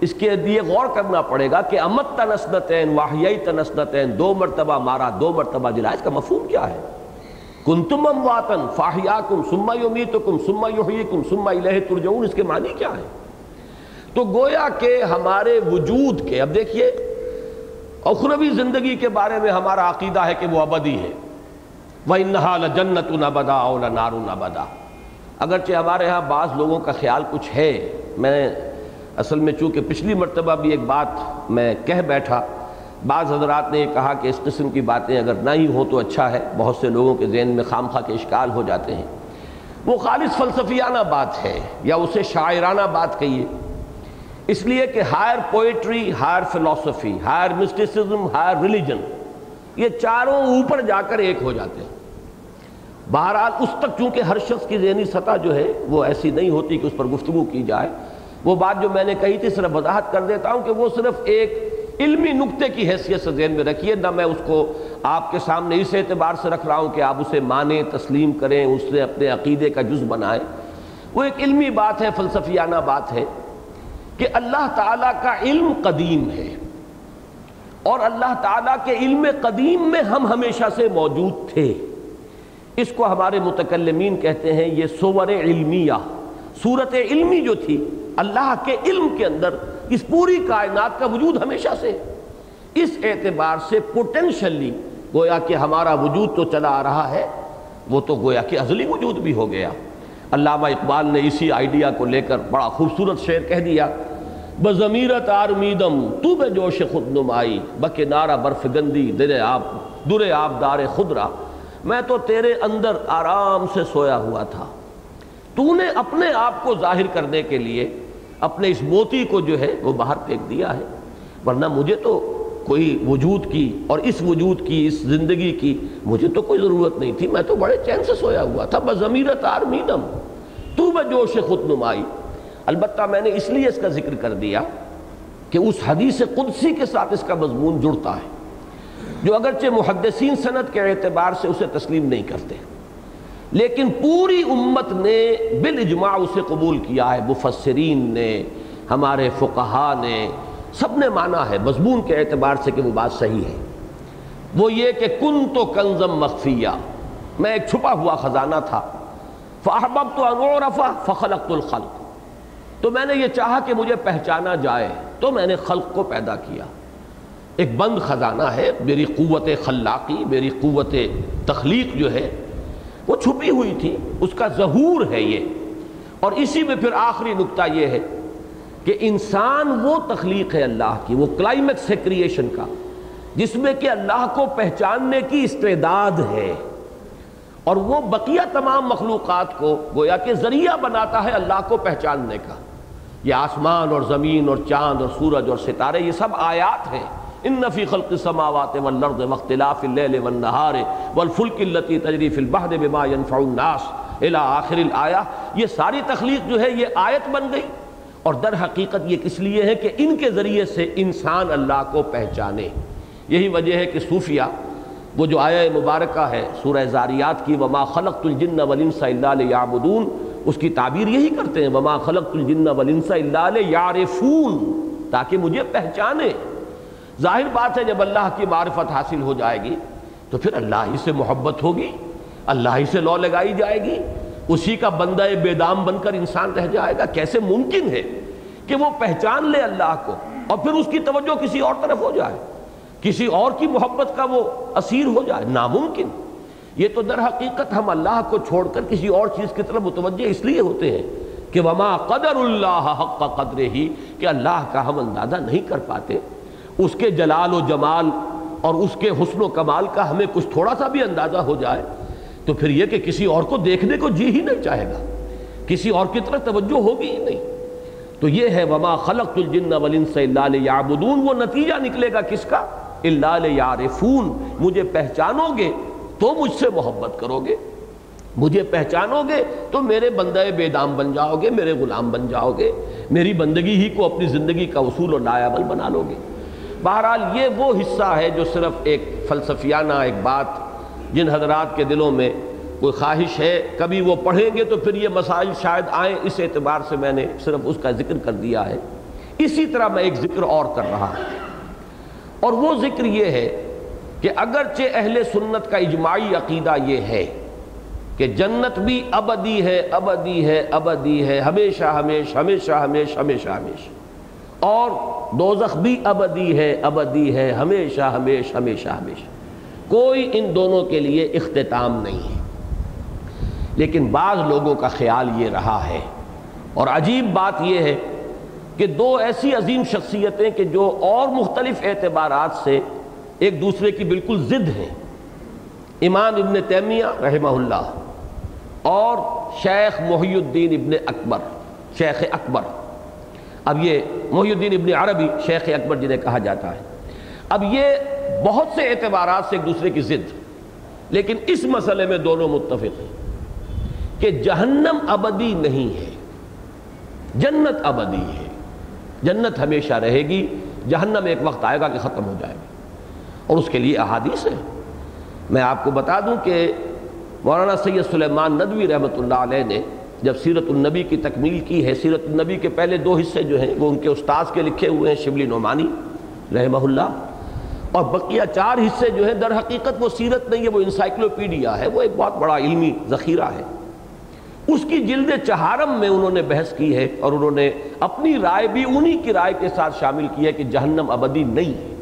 [SPEAKER 1] اس کے لیے غور کرنا پڑے گا کہ امت تنسنتین واحیائی تنسنتین دو مرتبہ مارا، دو مرتبہ جلا اس کا مفہوم کیا ہے؟ کنتم امواتن فاحیاکم ثم یمیتکم ثم یحییکم ثم الیہ ترجعون۔ اس کے معنی کیا ہے؟ تو گویا کہ ہمارے وجود کے، اب دیکھیے، اخروی زندگی کے بارے میں ہمارا عقیدہ ہے کہ وہ ابدی ہے۔ وہ وَإِنَّهَا لَجَنَّةٌ أَبَدَا أَوْ لَنَارٌ أَبَدَا اگرچہ ہمارے ہاں بعض لوگوں کا خیال کچھ ہے، میں اصل میں چونکہ پچھلی مرتبہ بھی ایک بات میں کہہ بیٹھا، بعض حضرات نے یہ کہا کہ اس قسم کی باتیں اگر نہ ہی ہوں تو اچھا ہے، بہت سے لوگوں کے ذہن میں خام خواہ کے اشکال ہو جاتے ہیں۔ وہ خالص فلسفیانہ بات ہے یا اسے شاعرانہ بات کہیے۔ اس لیے کہ ہائر پوئٹری، ہائر فلسفی، ہائر مسٹسزم ہائر ریلیجن، یہ چاروں اوپر جا کر ایک ہو جاتے ہیں۔ بہرحال اس تک چونکہ ہر شخص کی ذہنی سطح جو ہے وہ ایسی نہیں ہوتی کہ اس پر گفتگو کی جائے، وہ بات جو میں نے کہی تھی صرف وضاحت کر دیتا ہوں کہ وہ صرف ایک علمی نقطے کی حیثیت سے ذہن میں رکھیے، نہ میں اس کو آپ کے سامنے اس اعتبار سے رکھ رہا ہوں کہ آپ اسے مانیں، تسلیم کریں، اس سے اپنے عقیدے کا جز بنائیں۔ وہ ایک علمی بات ہے، فلسفیانہ بات ہے کہ اللہ تعالیٰ کا علم قدیم ہے اور اللہ تعالیٰ کے علم قدیم میں ہم ہمیشہ سے موجود تھے۔ اس کو ہمارے متکلمین کہتے ہیں یہ سور علمیہ، صورت علمی جو تھی، اللہ کے علم کے اندر اس پوری کائنات کا وجود ہمیشہ سے۔ اس اعتبار سے پوٹینشلی گویا کہ ہمارا وجود تو چلا آ رہا ہے، وہ تو گویا کہ ازلی وجود بھی ہو گیا۔ علامہ اقبال نے اسی آئیڈیا کو لے کر بڑا خوبصورت شعر کہہ دیا بضمیرت آرمیدم، تو بے جوش خود نمائی بک نارا برف گندی در آب در آب دار خدرا میں تو تیرے اندر آرام سے سویا ہوا تھا۔ تو نے اپنے آپ کو ظاہر کرنے کے لیے اپنے اس موتی کو جو ہے وہ باہر پھینک دیا ہے۔ ورنہ مجھے تو کوئی وجود کی اور اس وجود کی، اس زندگی کی مجھے تو کوئی ضرورت نہیں تھی۔ میں تو بڑے چین سے سویا ہوا تھا۔ بضمیرت آرمیدم تو بے جوش خود نمائی۔ البتہ میں نے اس لیے اس کا ذکر کر دیا کہ اس حدیث قدسی کے ساتھ اس کا مضمون جڑتا ہے۔ جو اگرچہ محدثین سند کے اعتبار سے اسے تسلیم نہیں کرتے لیکن پوری امت نے بالاجماع اسے قبول کیا ہے مفسرین نے ہمارے فقہا نے سب نے مانا ہے مضمون کے اعتبار سے کہ وہ بات صحیح ہے وہ یہ کہ کن تو کنزم مخفیہ میں ایک چھپا ہوا خزانہ تھا فحبب تو فخلقت الخلق تو میں نے یہ چاہا کہ مجھے پہچانا جائے تو میں نے خلق کو پیدا کیا ایک بند خزانہ ہے، میری قوت خلاقی، میری قوت تخلیق جو ہے، وہ چھپی ہوئی تھی، اس کا ظہور ہے یہ۔ اور اسی میں پھر آخری نقطہ یہ ہے کہ انسان وہ تخلیق ہے اللہ کی، وہ کلائمیکس ہے کریشن کا، جس میں کہ اللہ کو پہچاننے کی استعداد ہے۔ اور وہ بقیہ تمام مخلوقات کو گویا کہ ذریعہ بناتا ہے اللہ کو پہچاننے کا۔ یہ آسمان اور زمین اور چاند اور سورج اور ستارے، یہ سب آیات ہیں۔ ان نفی خلق السماوات والارض واختلاف اللیل والنہار والفلک اللتی تجری فی البحر بما ينفع الناس. الى آخر الآیہ، یہ ساری تخلیق جو ہے، یہ آیت بن گئی۔ اور در حقیقت یہ کس لیے ہے کہ ان کے ذریعے سے انسان اللہ کو پہچانے۔ یہی وجہ ہے کہ صوفیہ وہ جو آیہ مبارکہ ہے، سورہ زاریات کی وما خلقت الجن والانس الا لیعبدون اس کی تعبیر یہی کرتے ہیں۔ وما خلقت الجن والانس الا لیعرفون تاکہ مجھے پہچانے۔ ظاہر بات ہے جب اللہ کی معرفت حاصل ہو جائے گی تو پھر اللہ ہی سے محبت ہوگی، اللہ ہی سے لو لگائی جائے گی۔ اسی کا بندہ بے دام بن کر انسان رہ جائے گا۔ کیسے ممکن ہے کہ وہ پہچان لے اللہ کو اور پھر اس کی توجہ کسی اور طرف ہو جائے؟ کسی اور کی محبت کا وہ اسیر ہو جائے؟ ناممکن۔ یہ تو در حقیقت ہم اللہ کو چھوڑ کر کسی اور چیز کی طرف متوجہ اس لیے ہوتے ہیں کہ وما قدر اللہ حق کا قدر ہی کہ اللہ کا ہم اندازہ نہیں کر پاتے۔ اس کے جلال و جمال اور اس کے حسن و کمال کا ہمیں کچھ تھوڑا سا بھی اندازہ ہو جائے تو پھر یہ کہ کسی اور کو دیکھنے کو جی ہی نہیں چاہے گا۔ کسی اور کی طرف توجہ ہوگی ہی نہیں۔ تو یہ ہے وما خلق الجن والانس الا وہ نتیجہ نکلے گا کس کا؟ الا ليعرفون۔ مجھے پہچانو گے تو مجھ سے محبت کرو گے۔ مجھے پہچانو گے تو میرے بندہ بے دام بن جاؤ گے، میرے غلام بن جاؤ گے۔ میری بندگی ہی کو اپنی زندگی کا اصول اور نایابل بنا لو گے۔ بہرحال یہ وہ حصہ ہے جو صرف ایک فلسفیانہ ایک بات جن حضرات کے دلوں میں کوئی خواہش ہے، کبھی وہ پڑھیں گے تو پھر یہ مسائل شاید آئیں۔ اس اعتبار سے میں نے صرف اس کا ذکر کر دیا ہے۔ اسی طرح میں ایک ذکر اور کر رہا ہوں۔ اور وہ ذکر یہ ہے کہ اگرچہ اہل سنت کا اجماعی عقیدہ یہ ہے کہ جنت بھی ابدی ہے ابدی ہے ابدی ہے، ہمیشہ ہمیش ہمیشہ ہمیش ہمیشہ ہمیش اور دوزخ بھی ابدی ہے ابدی ہے، ہمیشہ ہمیش ہمیشہ ہمیشہ۔ کوئی ان دونوں کے لیے اختتام نہیں ہے۔ لیکن بعض لوگوں کا خیال یہ رہا ہے۔ اور عجیب بات یہ ہے کہ دو ایسی عظیم شخصیتیں کہ جو اور مختلف اعتبارات سے ایک دوسرے کی بالکل ضد ہیں۔ امام ابن تیمیہ رحمہ اللہ اور شیخ محی الدین ابن اکبر، شیخ اکبر۔ اب یہ محی الدین ابن عربی شیخ اکبر جنہیں کہا جاتا ہے۔ اب یہ بہت سے اعتبارات سے ایک دوسرے کی ضد، لیکن اس مسئلے میں دونوں متفق ہیں کہ جہنم ابدی نہیں ہے، جنت ابدی ہے۔ جنت ہمیشہ رہے گی، جہنم ایک وقت آئے گا کہ ختم ہو جائے گا اور اس کے لیے احادیث ہے میں آپ کو بتا دوں کہ مولانا سید سلیمان ندوی رحمۃ اللہ علیہ نے جب سیرت النبی کی تکمیل کی ہے، سیرت النبی کے پہلے دو حصے جو ہیں، وہ ان کے استاذ کے لکھے ہوئے ہیں، شبلی نعمانی رحمہ اللہ۔ اور بقیہ چار حصے جو ہیں، در حقیقت وہ سیرت نہیں ہے، وہ انسائکلوپیڈیا ہے، وہ ایک بہت بڑا علمی ذخیرہ ہے۔ اس کی جلد چہارم میں انہوں نے بحث کی ہے اور انہوں نے اپنی رائے بھی انہی کی رائے کے ساتھ شامل کی ہے کہ جہنم ابدی نہیں ہے۔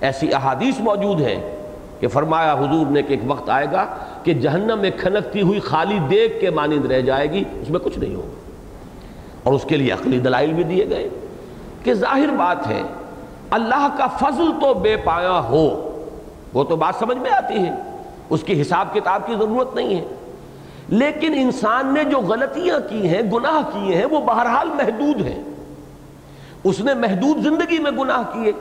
[SPEAKER 1] ایسی احادیث موجود ہیں کہ فرمایا حضور نے کہ ایک وقت آئے گا کہ جہنم میں کھنکتی ہوئی خالی دیکھ کے مانند رہ جائے گی، اس میں کچھ نہیں ہوگا۔ اور اس کے لیے عقلی دلائل بھی دیے گئے کہ ظاہر بات ہے، اللہ کا فضل تو بے پایا ہو۔ وہ تو بات سمجھ میں آتی ہے۔ اس کی حساب کتاب کی ضرورت نہیں ہے۔ لیکن انسان نے جو غلطیاں کی ہیں، گناہ کیے ہیں، وہ بہرحال محدود ہیں۔ اس نے محدود زندگی میں گناہ کیے۔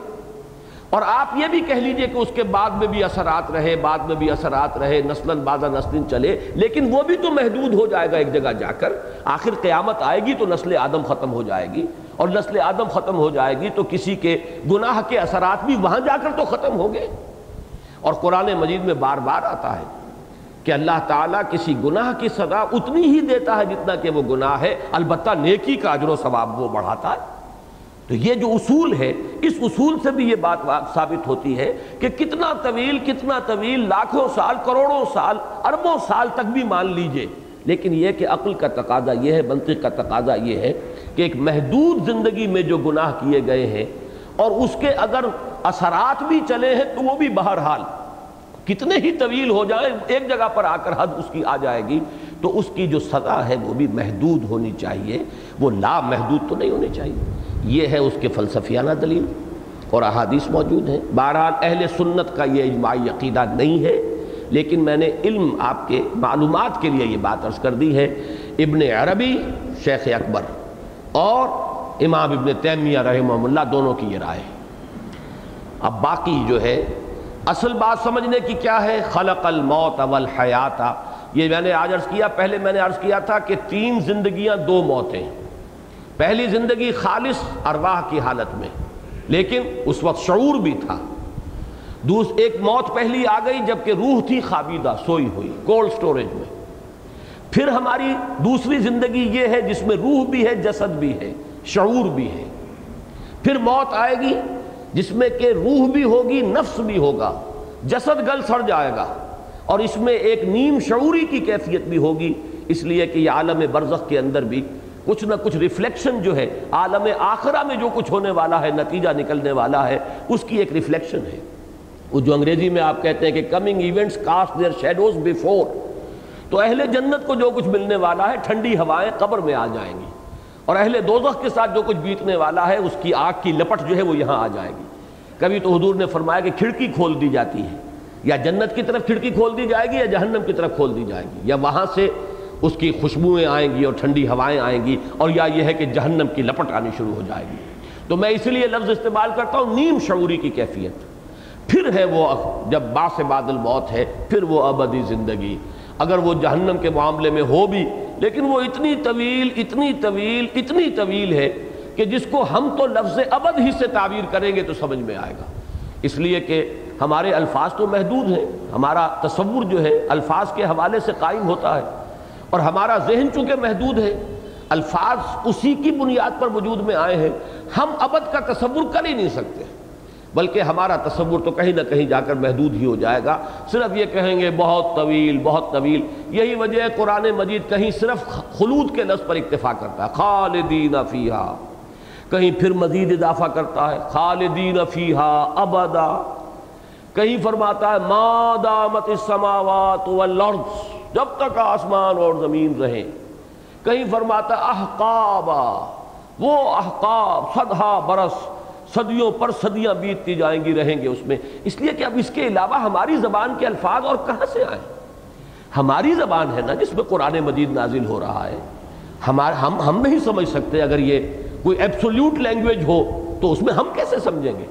[SPEAKER 1] اور آپ یہ بھی کہہ لیجیے کہ اس کے بعد میں بھی اثرات رہے، بعد میں بھی اثرات رہے، نسلاً بازا نسلن چلے، لیکن وہ بھی تو محدود ہو جائے گا ایک جگہ جا کر۔ آخر قیامت آئے گی تو نسل آدم ختم ہو جائے گی۔ اور نسل آدم ختم ہو جائے گی تو کسی کے گناہ کے اثرات بھی وہاں جا کر تو ختم ہو گئے۔ اور قرآن مجید میں بار بار آتا ہے کہ اللہ تعالیٰ کسی گناہ کی سزا اتنی ہی دیتا ہے جتنا کہ وہ گناہ ہے، البتہ نیکی کا اجر و ثواب وہ بڑھاتا ہے۔ تو یہ جو اصول ہے، اس اصول سے بھی یہ بات ثابت ہوتی ہے کہ کتنا طویل کتنا طویل، لاکھوں سال، کروڑوں سال، اربوں سال تک بھی مان لیجیے۔ لیکن یہ کہ عقل کا تقاضا یہ ہے، منطق کا تقاضا یہ ہے کہ ایک محدود زندگی میں جو گناہ کیے گئے ہیں اور اس کے اگر اثرات بھی چلے ہیں تو وہ بھی بہرحال کتنے ہی طویل ہو جائیں ایک جگہ پر آ کر حد اس کی آ جائے گی، تو اس کی جو سزا ہے وہ بھی محدود ہونی چاہیے۔ وہ لا محدود تو نہیں ہونی چاہیے۔ یہ ہے اس کے فلسفیانہ دلیل اور احادیث موجود ہیں۔ بہرحال اہل سنت کا یہ اجماعی عقیدہ نہیں ہے، لیکن میں نے علم آپ کے معلومات کے لیے یہ بات عرض کر دی ہے۔ ابن عربی، شیخ اکبر اور امام ابن تیمیہ رحمہ اللہ دونوں کی یہ رائے اب باقی جو ہے، اصل بات سمجھنے کی کیا ہے؟ خلق الموت والحیات یہ میں نے آج عرض کیا، پہلے میں نے عرض کیا تھا کہ تین زندگیاں دو موتیں۔ پہلی زندگی خالص ارواح کی حالت میں، لیکن اس وقت شعور بھی تھا۔ دوس، ایک موت پہلی آ گئی جبکہ روح تھی خابیدہ، سوئی ہوئی، کولڈ سٹوریج میں۔ پھر ہماری دوسری زندگی یہ ہے جس میں روح بھی ہے، جسد بھی ہے، شعور بھی ہے۔ پھر موت آئے گی جس میں کہ روح بھی ہوگی، نفس بھی ہوگا، جسد گل سڑ جائے گا۔ اور اس میں ایک نیم شعوری کی کیفیت بھی ہوگی، اس لیے کہ یہ عالم برزخ کے اندر بھی کچھ نہ کچھ ریفلیکشن جو ہے، عالم آخرہ میں جو کچھ ہونے والا ہے، نتیجہ نکلنے والا ہے، اس کی ایک ریفلیکشن ہے۔ وہ جو انگریزی میں آپ کہتے ہیں کہ coming events cast their shadows before تو اہل جنت کو جو کچھ ملنے والا ہے، ٹھنڈی ہوائیں قبر میں آ جائیں گی۔ اور اہل دوزخ کے ساتھ جو کچھ بیتنے والا ہے، اس کی آگ کی لپٹ جو ہے، وہ یہاں آ جائے گی۔ کبھی تو حضور نے فرمایا کہ کھڑکی کھول دی جاتی ہے۔ یا جنت کی طرف کھڑکی کھول دی جائے گی یا جہنم کی طرف کھول دی جائے گی۔ یا وہاں سے اس کی خوشبوئیں آئیں گی اور ٹھنڈی ہوائیں آئیں گی اور یا یہ ہے کہ جہنم کی لپٹ آنی شروع ہو جائے گی۔ تو میں اس لیے لفظ استعمال کرتا ہوں، نیم شعوری کی کیفیت۔ پھر ہے وہ جب باس بادل موت ہے، پھر وہ ابدی زندگی۔ اگر وہ جہنم کے معاملے میں ہو بھی، لیکن وہ اتنی طویل اتنی طویل اتنی طویل ہے کہ جس کو ہم تو لفظ ابد ہی سے تعبیر کریں گے تو سمجھ میں آئے گا۔ اس لیے کہ ہمارے الفاظ تو محدود ہیں، ہمارا تصور جو ہے الفاظ کے حوالے سے قائم ہوتا ہے۔ اور ہمارا ذہن چونکہ محدود ہے، الفاظ اسی کی بنیاد پر وجود میں آئے ہیں، ہم ابد کا تصور کر ہی نہیں سکتے۔ بلکہ ہمارا تصور تو کہیں نہ کہیں جا کر محدود ہی ہو جائے گا۔ صرف یہ کہیں گے، بہت طویل بہت طویل۔ یہی وجہ ہے، قرآن مجید کہیں صرف خلود کے لفظ پر اکتفا کرتا ہے۔ خالدین فیہا۔ کہیں پھر مزید اضافہ کرتا ہے۔ خالدین فیہا ابدا۔ کہیں فرماتا ہے، ما دامت السماوات والارض جب تک آسمان اور زمین رہیں۔ کہیں فرماتا احقابا، وہ احقاب صدہ برس، صدیوں پر صدیاں بیتتی جائیں گی، رہیں گے اس میں۔ اس لیے کہ اب اس کے علاوہ ہماری زبان کے الفاظ اور کہاں سے آئیں ہماری زبان ہے نا جس میں قرآن مجید نازل ہو رہا ہے۔ ہمارے ہم ہم نہیں سمجھ سکتے اگر یہ کوئی ایبسولوٹ لینگویج ہو تو اس میں ہم کیسے سمجھیں گے؟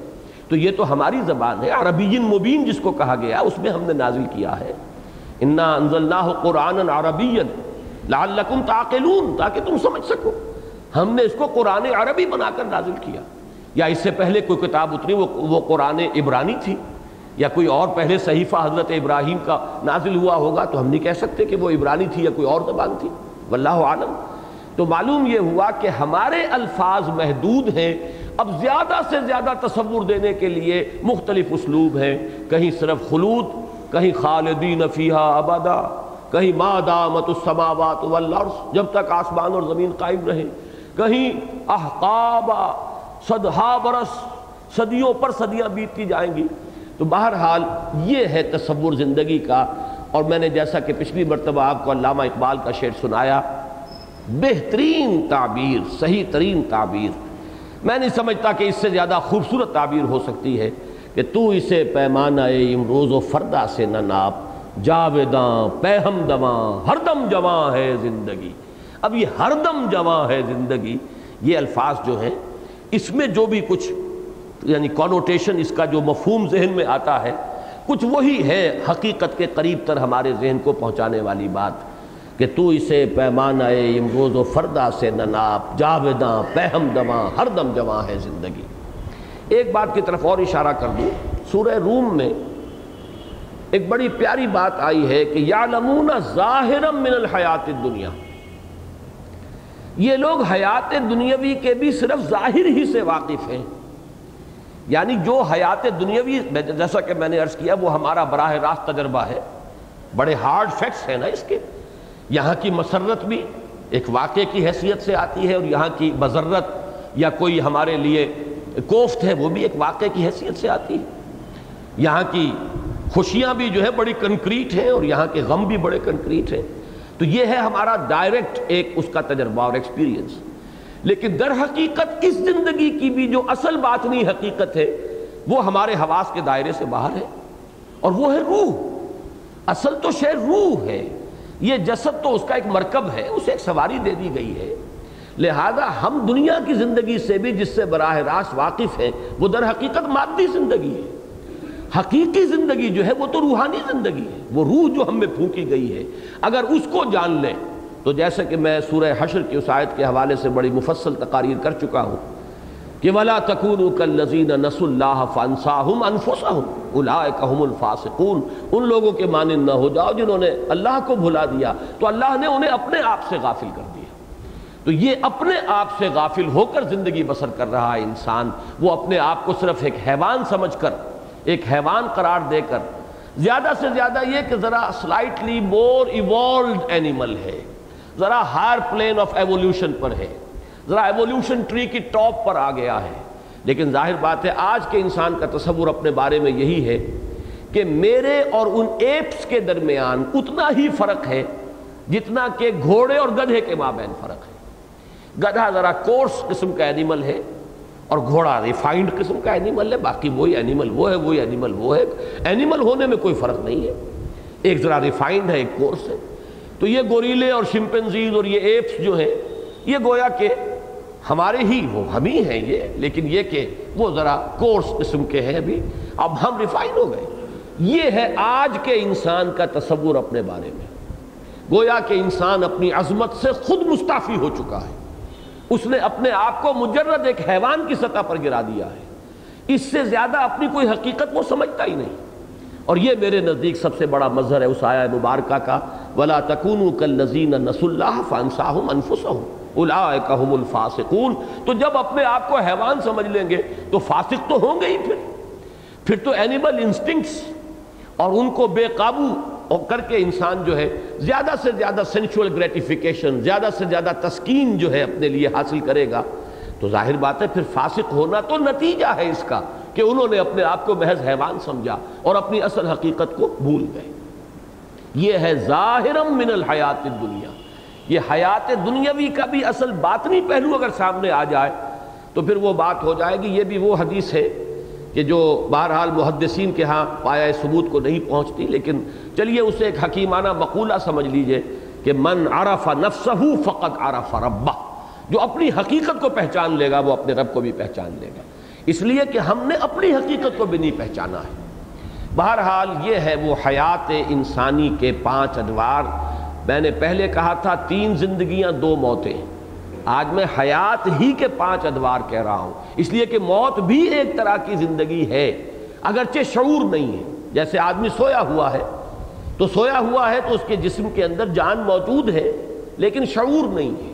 [SPEAKER 1] تو یہ تو ہماری زبان ہے عربی مبین جس کو کہا گیا، اس میں ہم نے نازل کیا ہے۔ انا انزلناہ قرآن عربی لعلکم تعقلون تاکہ تم سمجھ سکو۔ ہم نے اس کو قرآن عربی بنا کر نازل کیا۔ یا اس سے پہلے کوئی کتاب اتری، وہ وہ قرآن عبرانی تھی، یا کوئی اور پہلے صحیفہ حضرت ابراہیم کا نازل ہوا ہوگا، تو ہم نہیں کہہ سکتے کہ وہ عبرانی تھی یا کوئی اور زبان تھی۔ واللہ عالم۔ تو معلوم یہ ہوا کہ ہمارے الفاظ محدود ہیں۔ اب زیادہ سے زیادہ تصور دینے کے لیے مختلف اسلوب ہیں۔ کہیں صرف خلود کہیں خالدین فیہا ابدا، کہیں ما دامت السماوات والارض جب تک آسمان اور زمین قائم رہے، کہیں احقابا صدہا برس، صدیوں پر صدیاں بیتتی جائیں گی۔ تو بہرحال یہ ہے تصور زندگی کا۔ اور میں نے جیسا کہ پچھلی مرتبہ آپ کو علامہ اقبال کا شعر سنایا، بہترین تعبیر، صحیح ترین تعبیر۔ میں نہیں سمجھتا کہ اس سے زیادہ خوبصورت تعبیر ہو سکتی ہے۔ کہ تو اسے پیمانہ امروز و فردہ سے نہ ناپ، جاویداں، پیہم دواں ہر دم جواں ہے زندگی۔ اب یہ ہر دم جواں ہے زندگی، یہ الفاظ جو ہیں، اس میں جو بھی کچھ یعنی کانوٹیشن اس کا جو مفہوم ذہن میں آتا ہے، کچھ وہی ہے حقیقت کے قریب تر ہمارے ذہن کو پہنچانے والی بات کہ تو اسے پیمانہ امروز و فردہ سے نناپ جاویداں پہم دواں ہر دم جواں ہے زندگی۔ ایک بات کی طرف اور اشارہ کر دوں۔ سورہ روم میں ایک بڑی پیاری بات آئی ہے کہ یعلمون ظاہرم من الحیات الدنیا۔ یہ لوگ حیات دنیاوی کے بھی صرف ظاہر ہی سے واقف ہیں۔ یعنی جو حیات دنیاوی، جیسا کہ میں نے عرض کیا، وہ ہمارا براہ راست تجربہ ہے۔ بڑے ہارڈ فیکٹس ہیں نا اس کے۔ یہاں کی مسرت بھی ایک واقعے کی حیثیت سے آتی ہے اور یہاں کی مذرت یا کوئی ہمارے لیے کوفت ہے، وہ بھی ایک واقعے کی حیثیت سے آتی ہے۔ یہاں کی خوشیاں بھی جو ہے بڑی کنکریٹ ہیں اور یہاں کے غم بھی بڑے کنکریٹ ہیں۔ تو یہ ہے ہمارا ڈائریکٹ ایک اس کا تجربہ اور ایکسپیرینس لیکن در حقیقت اس زندگی کی بھی جو اصل بات نہیں حقیقت ہے، وہ ہمارے حواس کے دائرے سے باہر ہے۔ اور وہ ہے روح۔ اصل تو شے روح ہے۔ یہ جسد تو اس کا ایک مرکب ہے، اسے ایک سواری دے دی گئی ہے۔ لہذا ہم دنیا کی زندگی سے بھی جس سے براہ راست واقف ہیں، وہ در حقیقت مادی زندگی ہے۔ حقیقی زندگی جو ہے، وہ تو روحانی زندگی ہے۔ وہ روح جو ہم میں پھونکی گئی ہے۔ اگر اس کو جان لیں، تو جیسے کہ میں سورہ حشر کی اس آیت کے حوالے سے بڑی مفصل تقاریر کر چکا ہوں کہ ولا تکون کلزین نس اللہ فانساہم انفسہم اولئک الفاسقون۔ ان لوگوں کے مانند نہ ہو جاؤ جنہوں نے اللہ کو بھلا دیا۔ تو اللہ نے انہیں اپنے آپ سے غافل کر دیا۔ تو یہ اپنے آپ سے غافل ہو کر زندگی بسر کر رہا ہے انسان، وہ اپنے آپ کو صرف ایک حیوان سمجھ کر، ایک حیوان قرار دے کر۔ زیادہ سے زیادہ یہ کہ ذرا سلائٹلی مور ایوالڈ اینیمل ہے۔ ذرا ہائر پلین آف ایولیوشن پر ہے۔ ذرا ایولیوشن ٹری کی ٹاپ پر آ گیا ہے۔ لیکن ظاہر بات ہے، آج کے انسان کا تصور اپنے بارے میں یہی ہے کہ میرے اور ان ایپس کے درمیان اتنا ہی فرق ہے جتنا کہ گھوڑے اور گدھے کے مابین فرق ہے۔ گدھا ذرا کورس قسم کا اینیمل ہے اور گھوڑا ریفائنڈ قسم کا اینیمل ہے، باقی وہی اینیمل وہ ہے، وہی اینیمل وہ ہے۔ اینیمل ہونے میں کوئی فرق نہیں ہے۔ ایک ذرا ریفائنڈ ہے، ایک کورس ہے۔ تو یہ گوریلے اور شمپنزیز اور یہ ایپس جو ہیں، یہ گویا کہ ہمارے ہی، وہ ہم ہی ہیں یہ، لیکن یہ کہ وہ ذرا کورس قسم کے ہیں ابھی۔ اب ہم ریفائن ہو گئے۔ یہ ہے آج کے انسان کا تصور اپنے بارے میں۔ گویا کہ انسان اپنی عظمت سے خود مستعفی ہو چکا ہے۔ اس نے اپنے آپ کو مجرد ایک حیوان کی سطح پر گرا دیا ہے۔ اس سے زیادہ اپنی کوئی حقیقت وہ سمجھتا ہی نہیں۔ اور یہ میرے نزدیک سب سے بڑا مظہر ہے اس آیا مبارکہ کا۔ ولا تکون کلزین نس اللہ فانساہم انفسہم اولئکہم الفاسقون۔ تو جب اپنے آپ کو حیوان سمجھ لیں گے تو فاسق تو ہوں گے ہی پھر۔ پھر تو اینیمل انسٹنکٹس اور ان کو بے قابو کر کے انسان جو ہے زیادہ سے زیادہ سینچول گریٹیفیکیشن زیادہ سے زیادہ تسکین جو ہے اپنے لیے حاصل کرے گا۔ تو ظاہر بات ہے، پھر فاسق ہونا تو نتیجہ ہے اس کا کہ انہوں نے اپنے آپ کو محض حیوان سمجھا اور اپنی اصل حقیقت کو بھول گئے۔ یہ ہے ظاہرم من الحیات الدنیا۔ یہ حیات دنیاوی کا بھی اصل باطنی پہلو اگر سامنے آ جائے تو پھر وہ بات ہو جائے گی۔ یہ بھی وہ حدیث ہے کہ جو بہرحال محدثین کے ہاں پایا ثبوت کو نہیں پہنچتی، لیکن چلیے اسے ایک حکیمانہ مقولہ سمجھ لیجیے کہ من عرف نفسہ فقط عرف ربہ۔ جو اپنی حقیقت کو پہچان لے گا، وہ اپنے رب کو بھی پہچان لے گا۔ اس لیے کہ ہم نے اپنی حقیقت کو بھی نہیں پہچانا ہے۔ بہرحال یہ ہے وہ حیات انسانی کے پانچ ادوار۔ میں نے پہلے کہا تھا، تین زندگیاں، دو موتیں۔ آج میں حیات ہی کے پانچ ادوار کہہ رہا ہوں۔ اس لیے کہ موت بھی ایک طرح کی زندگی ہے۔ اگرچہ شعور نہیں ہے، جیسے آدمی سویا ہوا ہے۔ تو سویا ہوا ہے تو اس کے جسم کے اندر جان موجود ہے، لیکن شعور نہیں ہے۔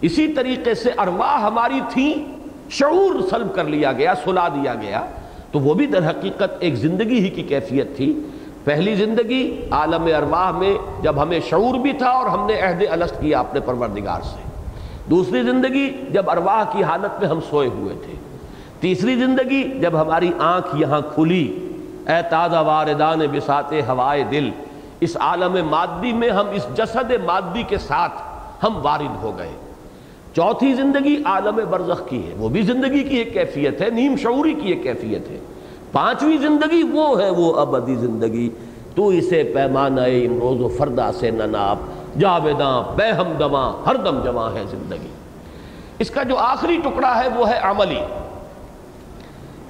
[SPEAKER 1] اسی طریقے سے ارواح ہماری تھیں، شعور سلب کر لیا گیا، سلا دیا گیا۔ تو وہ بھی در حقیقت ایک زندگی ہی کی کیفیت تھی۔ پہلی زندگی عالم ارواح میں جب ہمیں شعور بھی تھا اور ہم نے عہد السط کیا اپنے پروردگار سے۔ دوسری زندگی جب ارواح کی حالت میں ہم سوئے ہوئے تھے۔ تیسری زندگی جب ہماری آنکھ یہاں کھلی۔ اے تازہ واردان بسات ہوائے دل، اس عالم مادی میں ہم اس جسد مادی کے ساتھ ہم وارد ہو گئے۔ چوتھی زندگی عالم برزخ کی ہے۔ وہ بھی زندگی کی ایک کیفیت ہے، نیم شعوری کی ایک کیفیت ہے۔ پانچویں زندگی وہ ہے، وہ ابدی زندگی۔ تو اسے پیمانہ امروز و فردا سے نناب جاویداں بے ہم دماں ہر دم جمع ہے زندگی۔ اس کا جو آخری ٹکڑا ہے وہ ہے عملی۔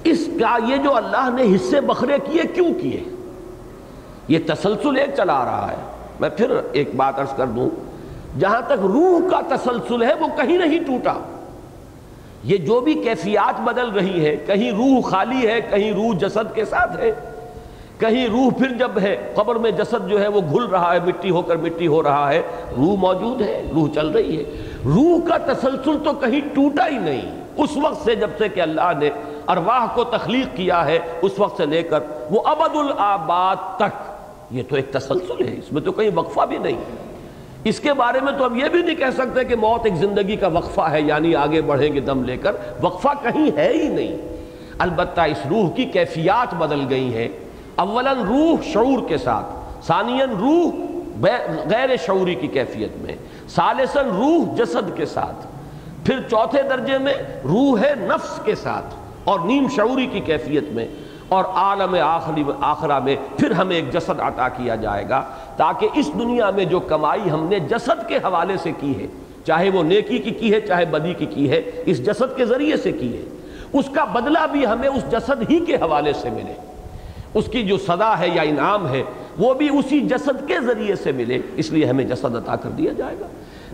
[SPEAKER 1] اس کا یہ جو اللہ نے حصے بکھرے کیے، کیوں کیے؟ یہ تسلسل ایک چلا رہا ہے۔ میں پھر ایک بات عرض کر دوں، جہاں تک روح کا تسلسل ہے، وہ کہیں نہیں ٹوٹا۔ یہ جو بھی کیفیات بدل رہی ہے کہیں روح خالی ہے، کہیں روح جسد کے ساتھ ہے کہیں روح پھر جب ہے، قبر میں جسد جو ہے وہ گھل رہا ہے، مٹی ہو کر مٹی ہو رہا ہے، روح موجود ہے، روح چل رہی ہے۔ روح کا تسلسل تو کہیں ٹوٹا ہی نہیں۔ اس وقت سے جب سے کہ اللہ نے ارواح کو تخلیق کیا ہے، اس وقت سے لے کر وہ ابد الآباد تک۔ یہ تو ایک تسلسل ہے، اس میں تو کہیں وقفہ بھی نہیں۔ اس کے بارے میں تو ہم یہ بھی نہیں کہہ سکتے کہ موت ایک زندگی کا وقفہ ہے یعنی آگے بڑھیں گے دم لے کر۔ وقفہ کہیں ہے ہی نہیں۔ البتہ اس روح کی کیفیات بدل گئی ہیں۔ اولاً روح شعور کے ساتھ، ثانیاً روح غیر شعوری کی کیفیت میں، ثالثاً روح جسد کے ساتھ۔ پھر چوتھے درجے میں روح نفس کے ساتھ اور نیم شعوری کی کیفیت میں۔ اور عالم آخری آخرہ میں پھر ہمیں ایک جسد عطا کیا جائے گا تاکہ اس دنیا میں جو کمائی ہم نے جسد کے حوالے سے کی ہے، چاہے وہ نیکی کی کی ہے، چاہے بدی کی کی ہے، اس جسد کے ذریعے سے کی ہے۔ اس کا بدلہ بھی ہمیں اس جسد ہی کے حوالے سے ملے۔ اس کی جو صدا ہے یا انعام ہے، وہ بھی اسی جسد کے ذریعے سے ملے، اس لیے ہمیں جسد عطا کر دیا جائے گا۔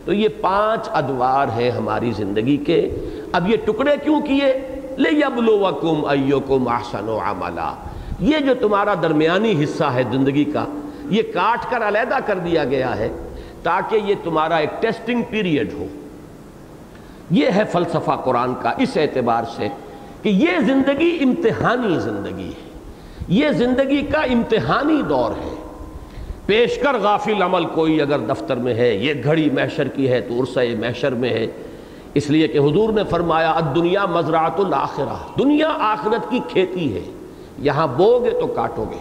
[SPEAKER 1] تو یہ پانچ ادوار ہیں ہماری زندگی کے۔ اب یہ ٹکڑے کیوں کیے؟ لِيَبْلُوَكُمْ أَيُّكُمْ أَحْسَنُ عَمَلًا۔ یہ جو تمہارا درمیانی حصہ ہے زندگی کا، یہ کاٹ کر علیحدہ کر دیا گیا ہے تاکہ یہ تمہارا ایک ٹیسٹنگ پیریڈ ہو۔ یہ ہے فلسفہ قرآن کا اس اعتبار سے کہ یہ زندگی امتحانی زندگی ہے۔ یہ زندگی کا امتحانی دور ہے۔ پیش کر غافل عمل کوئی اگر دفتر میں ہے، یہ گھڑی محشر کی ہے، تو عرصہ محشر میں ہے۔ اس لیے کہ حضور نے فرمایا دنیا مزرعت الاخرہ۔ دنیا آخرت کی کھیتی ہے۔ یہاں بو گے تو کاٹو گے۔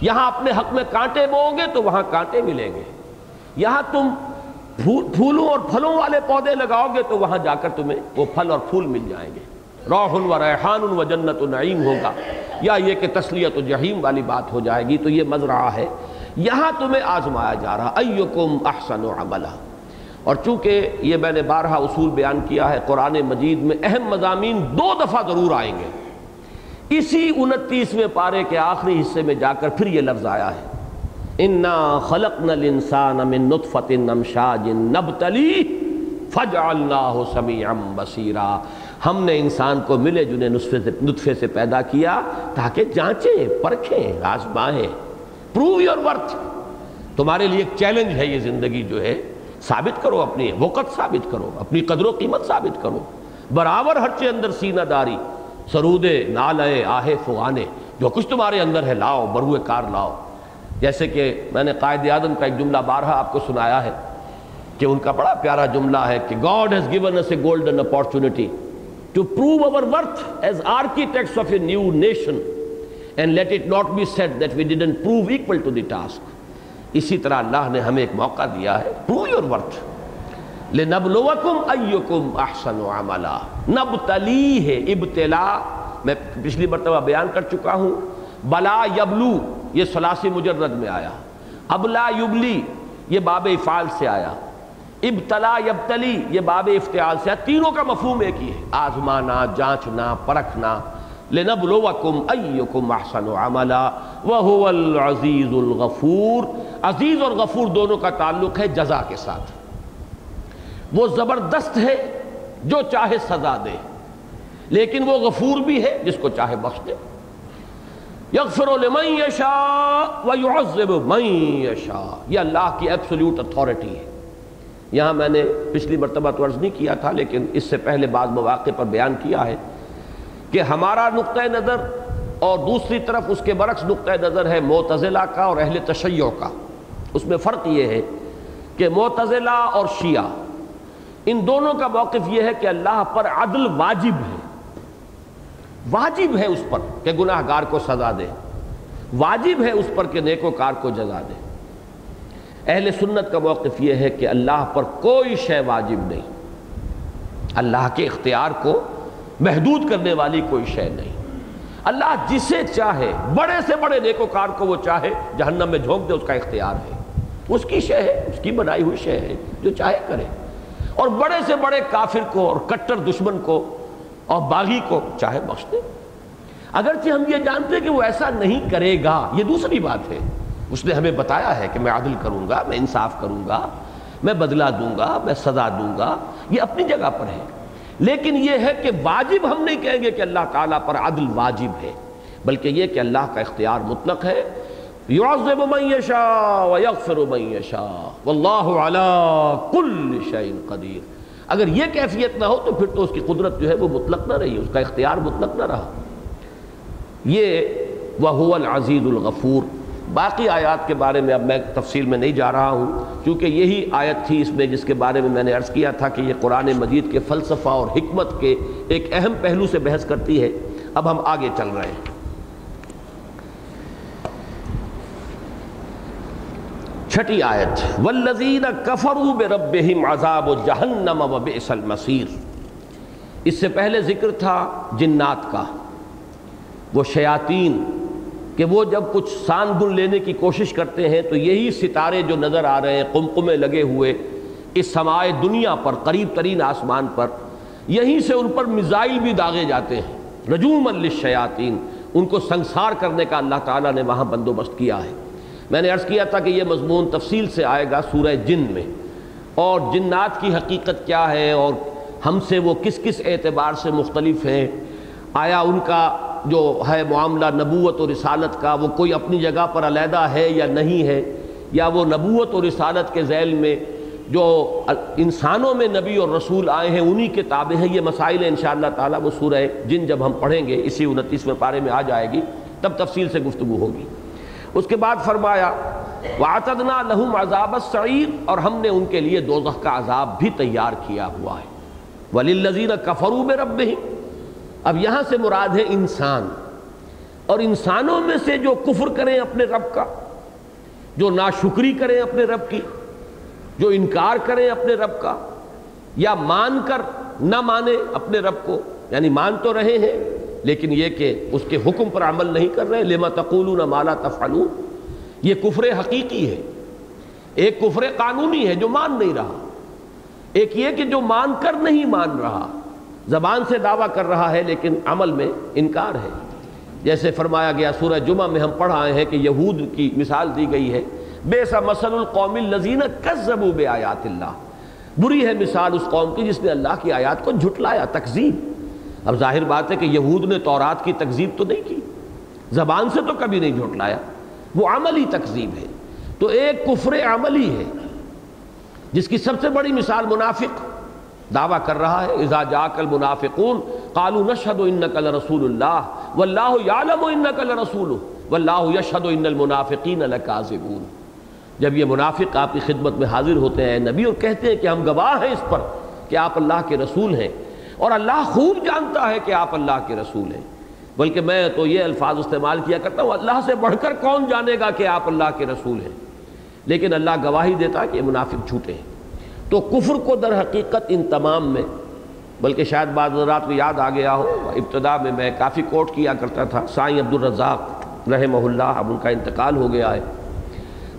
[SPEAKER 1] یہاں اپنے حق میں کانٹے بو گے تو وہاں کانٹے ملیں گے۔ یہاں تم پھولوں اور پھلوں والے پودے لگاؤ گے تو وہاں جا کر تمہیں وہ پھل اور پھول مل جائیں گے۔ روح و ریحان و جنت و نعیم ہوگا۔ یا یہ کہ تسلیت و جہیم والی بات ہو جائے گی تو یہ مزرعہ ہے۔ یہاں تمہیں آزمایا جا رہا، ایکم احسن و عملہ اور چونکہ یہ میں نے بارہا اصول بیان کیا ہے، قرآن مجید میں اہم مضامین دو دفعہ ضرور آئیں گے۔ اسی انتیسویں پارے کے آخری حصے میں جا کر پھر یہ لفظ آیا ہے۔ انا خلق نل انسان امن نطفت نمشاج نبتلی فج اللہ ہم نے انسان کو ملے جنہیں نطفے سے نطفے سے پیدا کیا تاکہ جانچیں، پرکھیں آزمائیں پروو یور ورتھ تمہارے لیے ایک چیلنج ہے یہ زندگی جو ہے۔ ثابت کرو اپنی وقت ثابت کرو، اپنی قدر و قیمت ثابت کرو۔ برابر ہر چے اندر سینہ داری، سرودے نالے آہے فوانے جو کچھ تمہارے اندر ہے لاؤ، بروئے کار لاؤ۔ جیسے کہ میں نے قائد اعظم کا ایک جملہ بارہا آپ کو سنایا ہے کہ ان کا بڑا پیارا جملہ ہے کہ God has given a golden opportunity to prove our worth as architects of a new nation and let it not be said that we didn't prove equal to the task اسی طرح اللہ نے ہمیں ایک موقع دیا ہے پرو یور ورتھ لنبلوکم ایکم احسن عملا. نبتلی ہے، ابتلا. میں پچھلی مرتبہ بیان کر چکا ہوں۔ بلا یبلو، یہ سلاسی مجرد میں آیا۔ ابلا یبلی، یہ باب افعال سے آیا۔ ابتلا یبتلی، یہ باب افتعال سے تینوں کا مفہوم ایک ہی ہے۔ آزمانا، جانچنا، پرکھنا۔ لنبلوکم ایکم احسن عملا، وہو العزیز الغفور۔ عزیز اور غفور دونوں کا تعلق ہے جزا کے ساتھ۔ وہ زبردست ہے جو چاہے سزا دے، لیکن وہ غفور بھی ہے جس کو چاہے بخش دے۔ یغفر لمن یشاء ویعذب من یشاء۔ یہ اللہ کی ایبسولوٹ اتھارٹی ہے۔ یہاں میں نے پچھلی مرتبہ تو عرض نہیں کیا تھا، لیکن اس سے پہلے بعض مواقع پر بیان کیا ہے کہ ہمارا نقطہ نظر اور دوسری طرف اس کے برعکس نقطہ نظر ہے معتزلہ کا اور اہل تشیع کا۔ اس میں فرق یہ ہے کہ معتزلہ اور شیعہ، ان دونوں کا موقف یہ ہے کہ اللہ پر عدل واجب ہے۔ واجب ہے اس پر کہ گناہ گار کو سزا دے۔ واجب ہے اس پر کہ نیکوکار کو جزا دے۔ اہل سنت کا موقف یہ ہے کہ اللہ پر کوئی شے واجب نہیں۔ اللہ کے اختیار کو محدود کرنے والی کوئی شے نہیں۔ اللہ جسے چاہے، بڑے سے بڑے نیکوکار کو وہ چاہے، جہنم میں جھونک دے، اس کا اختیار ہے۔ اس کی شے ہے، اس کی بنائی ہوئی شے ہے، جو چاہے کرے۔ اور بڑے سے بڑے کافر کو اور کٹر دشمن کو اور باغی کو چاہے بخش دے۔ اگرچہ ہم یہ جانتے ہیں کہ وہ ایسا نہیں کرے گا، یہ دوسری بات ہے۔ اس نے ہمیں بتایا ہے کہ میں عادل کروں گا، میں انصاف کروں گا، میں بدلہ دوں گا، میں سزا دوں گا، یہ اپنی جگہ پر ہے۔ لیکن یہ ہے کہ واجب ہم نہیں کہیں گے کہ اللہ تعالیٰ پر عدل واجب ہے، بلکہ یہ کہ اللہ کا اختیار مطلق ہے۔ يعذب من يشاء ويغفر من يشاء والله على كل شيء قدیر۔ اگر یہ کیفیت نہ ہو تو پھر تو اس کی قدرت جو ہے وہ مطلق نہ رہی، اس کا اختیار مطلق نہ رہا۔ یہ وہ العزیز الغفور۔ باقی آیات کے بارے میں اب میں تفصیل میں نہیں جا رہا ہوں، کیونکہ یہی آیت تھی اس میں جس کے بارے میں میں نے عرض کیا تھا کہ یہ قرآن مجید کے فلسفہ اور حکمت کے ایک اہم پہلو سے بحث کرتی ہے۔ اب ہم آگے چل رہے ہیں۔ چھٹی آیت والذین کفروا بربہم عذاب جہنم و بئس المصیر اس سے پہلے ذکر تھا جنات کا، وہ شیاطین کہ وہ جب کچھ سان گن لینے کی کوشش کرتے ہیں تو یہی ستارے جو نظر آ رہے ہیں، قمقمے لگے ہوئے اس سمائے دنیا پر، قریب ترین آسمان پر، یہیں سے ان پر میزائل بھی داغے جاتے ہیں۔ رجوم للشیاطین، ان کو سنسار کرنے کا اللہ تعالیٰ نے وہاں بندوبست کیا ہے۔ میں نے عرض کیا تھا کہ یہ مضمون تفصیل سے آئے گا سورہ جن میں۔ اور جنات کی حقیقت کیا ہے اور ہم سے وہ کس کس اعتبار سے مختلف ہیں؟ آیا ان کا جو ہے معاملہ نبوت و رسالت کا، وہ کوئی اپنی جگہ پر علیحدہ ہے یا نہیں ہے، یا وہ نبوت و رسالت کے ذیل میں جو انسانوں میں نبی اور رسول آئے ہیں، انہی کے تابع ہیں۔ یہ مسائل ہیں انشاءاللہ تعالیٰ، وہ سورہ جن جب ہم پڑھیں گے، اسی انتیسویں پارے میں آ جائے گی، تب تفصیل سے گفتگو ہوگی۔ اس کے بعد فرمایا، وَعَتَدْنَا لَهُمْ عَذَابَ السَّعِيرِ، اور ہم نے ان کے لیے دوزخ کا عذاب بھی تیار کیا ہوا ہے۔ وَلِلَّذِينَ كَفَرُوا بِرَبِّهِمْ اب یہاں سے مراد ہے انسان۔ اور انسانوں میں سے جو کفر کریں اپنے رب کا، جو ناشکری کریں اپنے رب کی، جو انکار کریں اپنے رب کا، یا مان کر نہ مانے اپنے رب کو یعنی مان تو رہے ہیں، لیکن یہ کہ اس کے حکم پر عمل نہیں کر رہے، لما تقولون مالا تفعلون۔ یہ کفر حقیقی ہے۔ ایک کفر قانونی ہے جو مان نہیں رہا۔ ایک یہ کہ جو مان کر نہیں مان رہا زبان سے دعویٰ کر رہا ہے، لیکن عمل میں انکار ہے۔ جیسے فرمایا گیا، سورہ جمعہ میں ہم پڑھ آئے ہیں کہ یہود کی مثال دی گئی ہے بے سا مسل القوم الزین کذبوا بے آیات اللہ. بری ہے مثال اس قوم کی جس نے اللہ کی آیات کو جھٹلایا تقزیب اب ظاہر بات ہے کہ یہود نے تورات کی تکذیب تو نہیں کی، زبان سے تو کبھی نہیں جھوٹلایا وہ عملی تکذیب ہے۔ تو ایک کفر عملی ہے، جس کی سب سے بڑی مثال منافق دعویٰ کر رہا ہے، اذا جاک المنافقون قالوا نشهد انك لرسول الله والله يعلم انك لرسول والله يشهد ان المنافقين لكاذبون۔ جب یہ منافق آپ کی خدمت میں حاضر ہوتے ہیں، نبی اور کہتے ہیں کہ ہم گواہ ہیں اس پر کہ آپ اللہ کے رسول ہیں۔ اور اللہ خوب جانتا ہے کہ آپ اللہ کے رسول ہیں۔ بلکہ میں تو یہ الفاظ استعمال کیا کرتا ہوں، اللہ سے بڑھ کر کون جانے گا کہ آپ اللہ کے رسول ہیں؟ لیکن اللہ گواہی دیتا کہ یہ منافق جھوٹے ہیں۔ تو کفر کو در حقیقت ان تمام میں، بلکہ شاید بعض رات کو یاد آ گیا ہو، ابتدا میں میں کافی کوٹ کیا کرتا تھا، سائیں عبدالرزاق رحمہ اللہ، اب ان کا انتقال ہو گیا ہے۔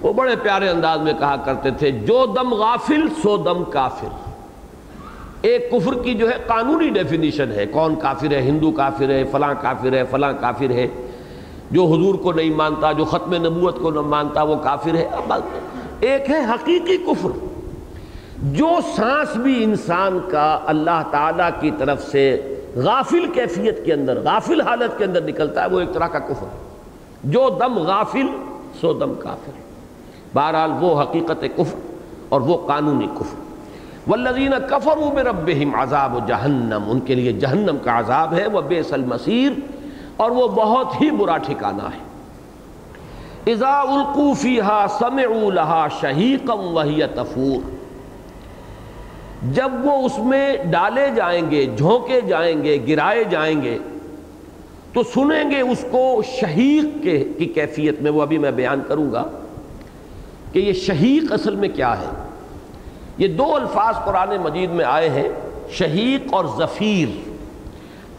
[SPEAKER 1] وہ بڑے پیارے انداز میں کہا کرتے تھے، جو دم غافل، سو دم کافر۔ ایک کفر کی جو ہے قانونی ڈیفینیشن ہے، کون کافر ہے، ہندو کافر ہے، فلاں کافر ہے، فلاں کافر ہے۔ جو حضور کو نہیں مانتا، جو ختم نبوت کو نہیں مانتا، وہ کافر ہے۔ ایک ہے حقیقی کفر۔ جو سانس بھی انسان کا اللہ تعالیٰ کی طرف سے غافل کیفیت کے اندر، غافل حالت کے اندر نکلتا ہے، وہ ایک طرح کا کفر جو دم غافل، سو دم کافر بہرحال وہ حقیقت کفر اور وہ قانونی کفر۔ والذین کفروا بربہم عذاب جہنم، ان کے لیے جہنم کا عذاب ہے، وہ بیس المسیر اور وہ بہت ہی برا ٹھکانہ ہے۔ اذا القوا فیہا سمعوا لہا شہیقا وہی تفور۔ جب وہ اس میں ڈالے جائیں گے، جھونکے جائیں گے، گرائے جائیں گے، تو سنیں گے اس کو شہیق کے کی کیفیت میں۔ وہ ابھی میں بیان کروں گا کہ یہ شہیق اصل میں کیا ہے۔ یہ دو الفاظ قرآن مجید میں آئے ہیں، شہیق اور ظفیر۔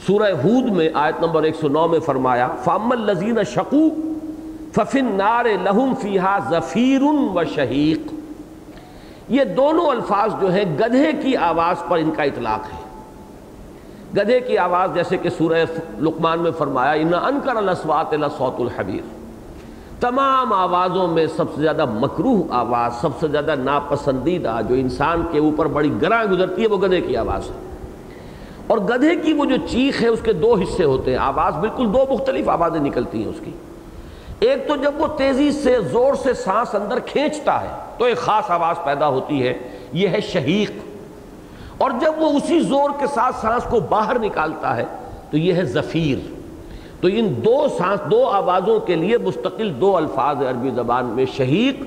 [SPEAKER 1] سورہ ہود میں آیت نمبر 109 میں فرمایا فام الزین شکو ففن نار لہم فیحا ظفیر و شہیق یہ دونوں الفاظ جو ہیں گدھے کی آواز پر ان کا اطلاق ہے۔ گدھے کی آواز جیسے کہ سورہ لقمان میں فرمایا، ان انکر الاسوات لصوت الحبیر تمام آوازوں میں سب سے زیادہ مکروح آواز، سب سے زیادہ ناپسندیدہ جو انسان کے اوپر بڑی گراں گزرتی ہے، وہ گدھے کی آواز ہے۔ اور گدھے کی وہ جو چیخ ہے، اس کے دو حصے ہوتے ہیں۔ آواز بالکل دو مختلف آوازیں نکلتی ہیں اس کی۔ ایک تو جب وہ تیزی سے زور سے سانس اندر کھینچتا ہے تو ایک خاص آواز پیدا ہوتی ہے، یہ ہے شہیق۔ اور جب وہ اسی زور کے ساتھ سانس کو باہر نکالتا ہے تو یہ ہے زفیر تو ان دو سانس، دو آوازوں کے لیے مستقل دو الفاظ عربی زبان میں شہیق،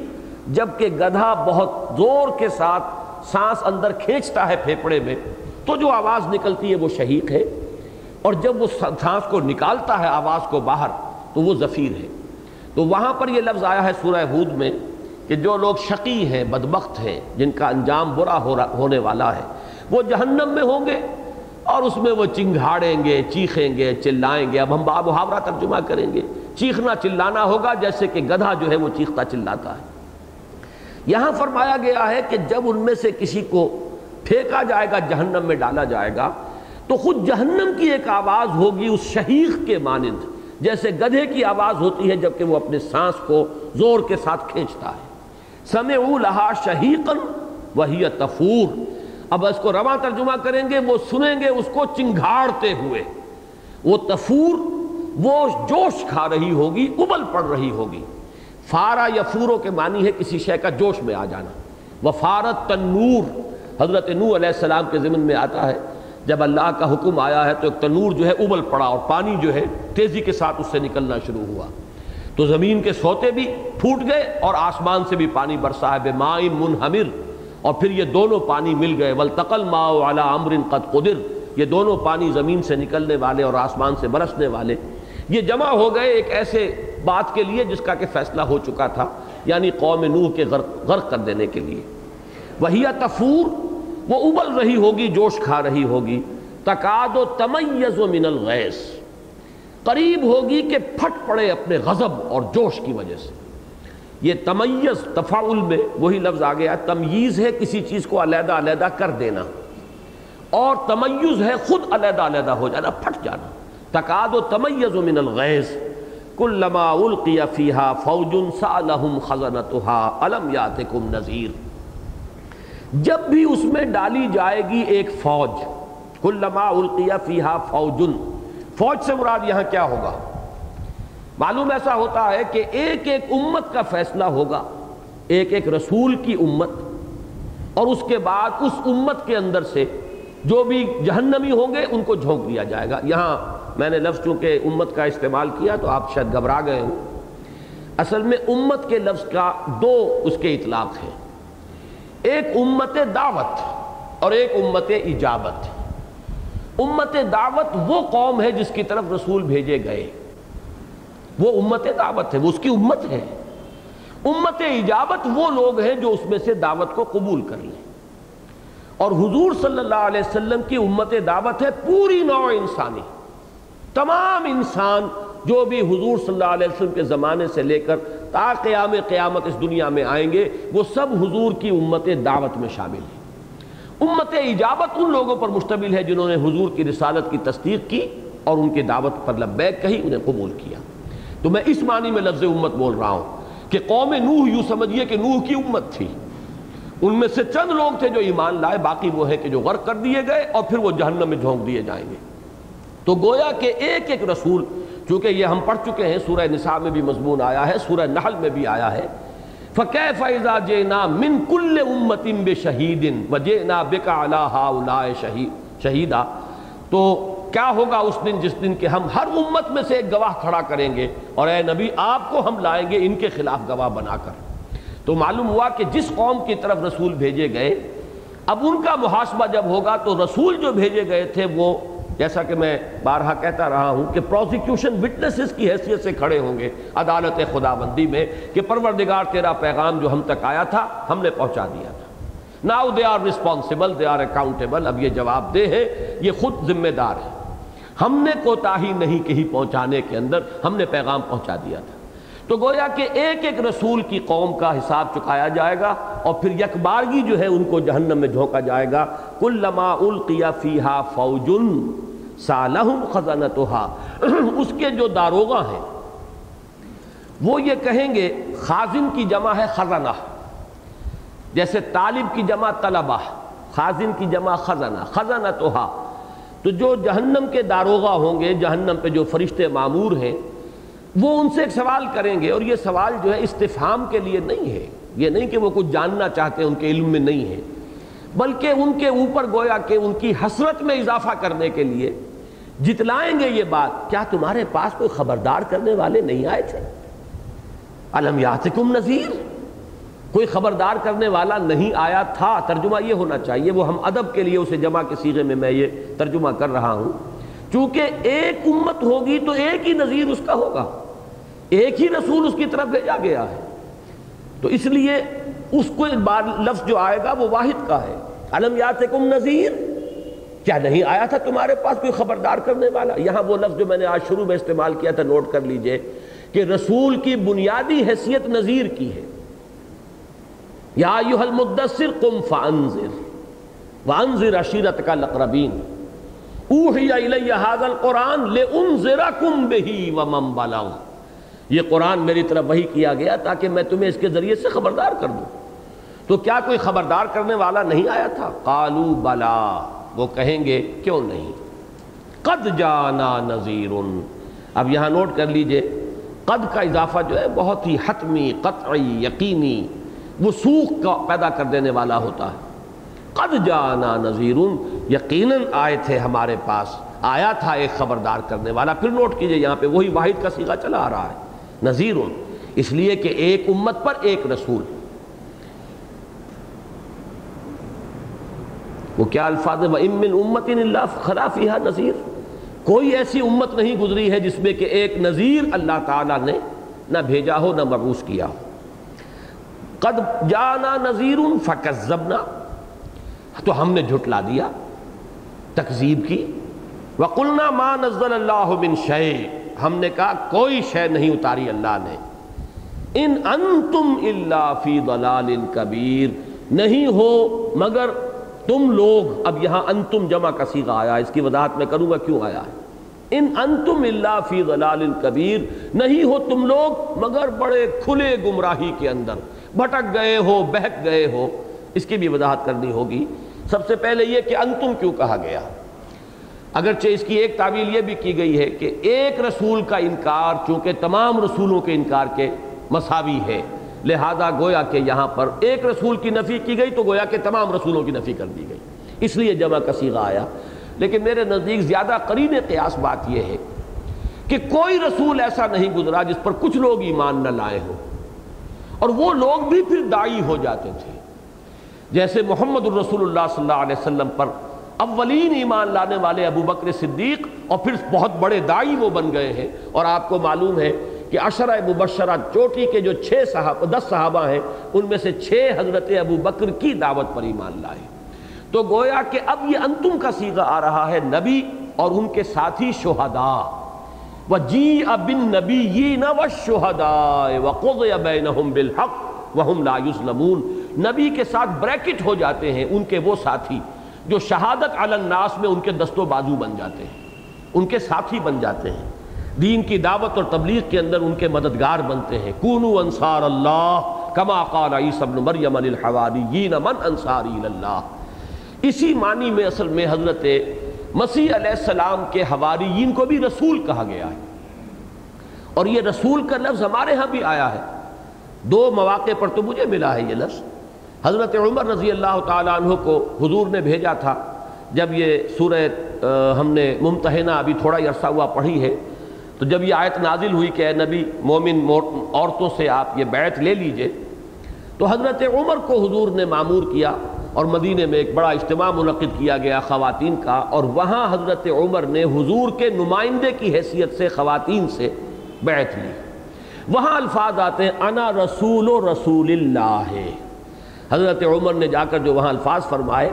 [SPEAKER 1] جبکہ گدھا بہت زور کے ساتھ سانس اندر کھینچتا ہے پھیپڑے میں، تو جو آواز نکلتی ہے وہ شہیق ہے۔ اور جب وہ سانس کو نکالتا ہے، آواز کو باہر، تو وہ زفیر ہے۔ تو وہاں پر یہ لفظ آیا ہے سورہ ہود میں کہ جو لوگ شقی ہیں، بدبخت ہیں، جن کا انجام برا ہو ہونے والا ہے، وہ جہنم میں ہوں گے اور اس میں وہ چنگھاڑیں گے، چیخیں گے چلائیں گے۔ اب ہم باب محاورہ ترجمہ کریں گے۔ چیخنا چلانا ہوگا، جیسے کہ گدھا جو ہے وہ چیختا چلاتا ہے۔ یہاں فرمایا گیا ہے کہ جب ان میں سے کسی کو پھینکا جائے گا، جہنم میں ڈالا جائے گا، تو خود جہنم کی ایک آواز ہوگی اس شہیق کے مانند۔ جیسے گدھے کی آواز ہوتی ہے جبکہ وہ اپنے سانس کو زور کے ساتھ کھینچتا ہے۔ سمعو لہا شہیقن وہی تفور۔ اب اس کو رواں ترجمہ کریں گے، وہ سنیں گے اس کو چنگھاڑتے ہوئے۔ وہ تفور، وہ جوش کھا رہی ہوگی، ابل پڑ رہی ہوگی۔ فارا یا فورو کے معنی ہے کسی شے کا جوش میں آ جانا۔ وفارت تنور حضرت نو علیہ السلام کے ضمن میں آتا ہے۔ جب اللہ کا حکم آیا ہے تو ایک تنور جو ہے ابل پڑا اور پانی جو ہے تیزی کے ساتھ اس سے نکلنا شروع ہوا۔ تو زمین کے سوتے بھی پھوٹ گئے اور آسمان سے بھی پانی برسا ہے بے مائی منہمر۔ اور پھر یہ دونوں پانی مل گئے۔ ولتقل ما والا امر قد قدر۔ یہ دونوں پانی زمین سے نکلنے والے اور آسمان سے برسنے والے۔ یہ جمع ہو گئے ایک ایسے بات کے لیے جس کا کہ فیصلہ ہو چکا تھا یعنی قوم نوح کے غرق غرق کر دینے کے لیے۔ وہی تفور وہ ابل رہی ہوگی، جوش کھا رہی ہوگی۔ تقاد و تمیز و من الغیس قریب ہوگی کہ پھٹ پڑے اپنے غضب اور جوش کی وجہ سے۔ یہ تمیز تفاعل میں، وہی لفظ آ گیا تمیز ہے کسی چیز کو علیحدہ علیحدہ کر دینا۔ اور تمیز ہے خود علیحدہ علیحدہ ہو جانا، پھٹ جانا۔ تقاد و تمیز و من الغیس کلما القی فیہا فوج سالہم خزنتها علم یاتکم نذیر۔ جب بھی اس میں ڈالی جائے گی ایک فوج، کلما القیہ فیہا فوجن۔ فوج سے مراد یہاں کیا ہوگا؟ معلوم ایسا ہوتا ہے کہ ایک ایک امت کا فیصلہ ہوگا، ایک ایک رسول کی امت، اور اس کے بعد اس امت کے اندر سے جو بھی جہنمی ہوں گے، ان کو جھونک دیا جائے گا۔ یہاں میں نے لفظ چونکہ امت کا استعمال کیا تو آپ شاید گھبرا گئے ہوں۔ اصل میں امت کے لفظ کا دو اس کے اطلاق ہیں۔ ایک امت دعوت اور ایک امت اجابت امت دعوت وہ قوم ہے جس کی طرف رسول بھیجے گئے۔ وہ امت دعوت ہے، وہ اس کی امت ہے۔ امت اجابت وہ لوگ ہیں جو اس میں سے دعوت کو قبول کر لیں۔ اور حضور صلی اللہ علیہ وسلم کی امت دعوت ہے پوری نوع انسانی۔ تمام انسان جو بھی حضور صلی اللہ علیہ وسلم کے زمانے سے لے کر تا قیام قیامت اس دنیا میں آئیں گے، وہ سب حضور کی امت دعوت میں شامل ہیں۔ امت اجابت ان لوگوں پر مشتمل ہے جنہوں نے حضور کی رسالت کی تصدیق کی اور ان کی دعوت پر لبیک کہی، انہیں قبول کیا۔ تو میں اس معنی میں لفظ امت بول رہا ہوں کہ قوم نوح یوں سمجھیے کہ نوح کی امت تھی۔ ان میں سے چند لوگ تھے جو ایمان لائے، باقی وہ ہے کہ جو غرق کر دیے گئے اور پھر وہ جہنم میں جھونک دیے جائیں گے۔ تو گویا کہ ایک ایک رسول، چونکہ یہ ہم پڑھ چکے ہیں، سورہ نساء میں بھی مضمون آیا ہے، سورہ نحل میں بھی آیا ہے۔ فَكَيْفَ إِذَا جِئْنَا مِن كُلِّ أُمَّةٍ بِشَهِيدٍ وَجِئْنَا بِكَ عَلَى هَؤُلَاءِ شَهِيدًا۔ تو کیا ہوگا اس دن جس دن کہ ہم ہر امت میں سے ایک گواہ کھڑا کریں گے اور اے نبی، آپ کو ہم لائیں گے ان کے خلاف گواہ بنا کر۔ تو معلوم ہوا کہ جس قوم کی طرف رسول بھیجے گئے، اب ان کا محاسبہ جب ہوگا تو رسول جو بھیجے گئے تھے وہ جیسا کہ میں بارہا کہتا رہا ہوں کہ پروسیکیوشن وٹنسز کی حیثیت سے کھڑے ہوں گے۔ عدالت خدا بندی میں کہ پروردگار تیرا پیغام جو ہم تک آیا تھا، ہم نے پہنچا دیا تھا۔ Now they are responsible they are accountable اب یہ جواب دہ ہے، یہ خود ذمہ دار ہے۔ ہم نے کوتاہی نہیں کہیں پہنچانے کے اندر، ہم نے پیغام پہنچا دیا تھا۔ تو گویا کہ ایک ایک رسول کی قوم کا حساب چکایا جائے گا اور پھر یکبارگی جو ہے ان کو جہنم میں جھونکا جائے گا۔ کل لما القیا فیحا فوجن سالہم خزنتہا اس کے جو داروغہ ہیں، وہ یہ کہیں گے، خازن کی جمع ہے خزنہ جیسے طالب کی جمع طلبہ، خازن کی جمع خزنہ خزنتہا تو جو جہنم کے داروغہ ہوں گے، جہنم پہ جو فرشتے معمور ہیں وہ ان سے ایک سوال کریں گے اور یہ سوال جو ہے استفہام کے لیے نہیں ہے۔ یہ نہیں کہ وہ کچھ جاننا چاہتے ہیں، ان کے علم میں نہیں ہے۔ بلکہ ان کے اوپر گویا کہ ان کی حسرت میں اضافہ کرنے کے لیے جتلائیں گے یہ بات، کیا تمہارے پاس کوئی خبردار کرنے والے نہیں آئے تھے؟ علم یاتکم نذیر؟ کوئی خبردار کرنے والا نہیں آیا تھا۔ ترجمہ یہ ہونا چاہیے، وہ ہم ادب کے لیے اسے جمع کے سیغے میں میں یہ ترجمہ کر رہا ہوں۔ چونکہ ایک امت ہوگی تو ایک ہی نظیر اس کا ہوگا۔ ایک ہی رسول اس کی طرف بھیجا گیا ہے۔ تو اس لیے اس کو بار لفظ جو آئے گا وہ واحد کا ہے۔ علم یاتکم نذیر؟ کیا نہیں آیا تھا تمہارے پاس کوئی خبردار کرنے والا؟ یہاں وہ لفظ جو میں نے آج شروع میں استعمال کیا تھا، نوٹ کر لیجیے کہ رسول کی بنیادی حیثیت نذیر کی ہے۔ یا ایوہ المدثر قم فانذر، وانذر عشیرت کا لقربین اوحی الی هذا القرآن لانذرکم بہی ومن بلغ۔ یہ قرآن میری طرف وہی کیا گیا تاکہ میں تمہیں اس کے ذریعے سے خبردار کر دوں۔ تو کیا کوئی خبردار کرنے والا نہیں آیا تھا؟ قالو بلا۔ وہ کہیں گے، کیوں نہیں؟ قد جانا نذیر اب یہاں نوٹ کر لیجیے، قد کا اضافہ جو ہے بہت ہی حتمی، قطعی، یقینی، وہ سوکھ کا پیدا کر دینے والا ہوتا ہے۔ قد جانا نذیر یقیناً آئے تھے ہمارے پاس، آیا تھا ایک خبردار کرنے والا۔ پھر نوٹ کیجیے، یہاں پہ وہی واحد کا سیغہ چلا آ رہا ہے۔ نذیر، اس لیے کہ ایک امت پر ایک رسول۔ وہ کیا الفاظ و امن امت اللہ خلافیہ نذیر کوئی ایسی امت نہیں گزری ہے جس میں کہ ایک نذیر اللہ تعالیٰ نے نہ بھیجا ہو، نہ مبوس کیا ہو۔ قد جانا نذیر فکذبنا تو ہم نے جھٹلا دیا، تکذیب کی۔ وقلنا ما نزل اللہ من شے ہم نے کہا کوئی شے نہیں اتاری اللہ نے۔ ان انتم الا فی ضلال کبیر۔ نہیں ہو، مگر تم لوگ اب یہاں انتم جمع کا سیغہ آیا، اس کی وضاحت میں کروں گا کیوں آیا ہے۔ ان انتم اللہ فی ضلال کبیر۔ نہیں ہو تم لوگ، مگر بڑے کھلے گمراہی کے اندر۔ بھٹک گئے ہو، بہک گئے ہو۔ اس کی بھی وضاحت کرنی ہوگی۔ سب سے پہلے یہ کہ انتم کیوں کہا گیا؟ اگرچہ اس کی ایک تعویل یہ بھی کی گئی ہے کہ ایک رسول کا انکار چونکہ تمام رسولوں کے انکار کے مساوی ہے، لہذا گویا کہ یہاں پر ایک رسول کی نفی کی گئی تو گویا کہ تمام رسولوں کی نفی کر دی گئی۔ اس لیے جمع کا سیغہ آیا۔ لیکن میرے نزدیک زیادہ قرین قیاس بات یہ ہے کہ کوئی رسول ایسا نہیں گزرا جس پر کچھ لوگ ایمان نہ لائے ہو اور وہ لوگ بھی پھر دائی ہو جاتے تھے۔ جیسے محمد الرسول اللہ صلی اللہ علیہ وسلم پر اولین ایمان لانے والے ابو بکر صدیق اور پھر بہت بڑے دائی وہ بن گئے ہیں اور آپ کو معلوم ہے کہ عشرہ مبشرہ چوٹی کے جو چھ صحابہ دس صحابہ ہیں، ان میں سے چھ حضرت ابو بکر کی دعوت پر ایمان لائے۔ تو گویا کہ اب یہ انتم کا سیغہ آ رہا ہے، نبی اور ان کے ساتھی شہداء۔ وَجِيءَ بِالنَّبِيِّينَ وَالشُّهَدَاءِ وَقُضِيَ بَيْنَهُمْ بِالْحَقِّ وَهُمْ لَا يُظْلَمُونَ نبی کے ساتھ بریکٹ ہو جاتے ہیں ان کے وہ ساتھی۔ جو شہادت علی الناس میں ان کے دست و بازو بن جاتے ہیں، ان کے ساتھی بن جاتے ہیں۔ دین کی دعوت اور تبلیغ کے اندر ان کے مددگار بنتے ہیں۔ کونو انصار اللہ کما قال عیسی ابن مریم للحواریین من انصاری اللہ۔ اسی معنی میں اصل میں حضرت مسیح علیہ السلام کے حواریین کو بھی رسول کہا گیا ہے۔ اور یہ رسول کا لفظ ہمارے ہاں بھی آیا ہے۔ دو مواقع پر تو مجھے ملا ہے یہ لفظ۔ حضرت عمر رضی اللہ تعالیٰ عنہ کو حضور نے بھیجا تھا۔ جب یہ سورہ ہم نے ممتحنہ ابھی تھوڑا ہی عرصہ ہوا پڑھی ہے، تو جب یہ آیت نازل ہوئی کہ اے نبی، مومن عورتوں سے آپ یہ بیعت لے لیجیے، تو حضرت عمر کو حضور نے معمور کیا اور مدینے میں ایک بڑا اجتماع منعقد کیا گیا خواتین کا، اور وہاں حضرت عمر نے حضور کے نمائندے کی حیثیت سے خواتین سے بیعت لی۔ وہاں الفاظ آتے ہیں، انا رسول و رسول اللہ۔ ہے حضرت عمر نے جا کر جو وہاں الفاظ فرمائے،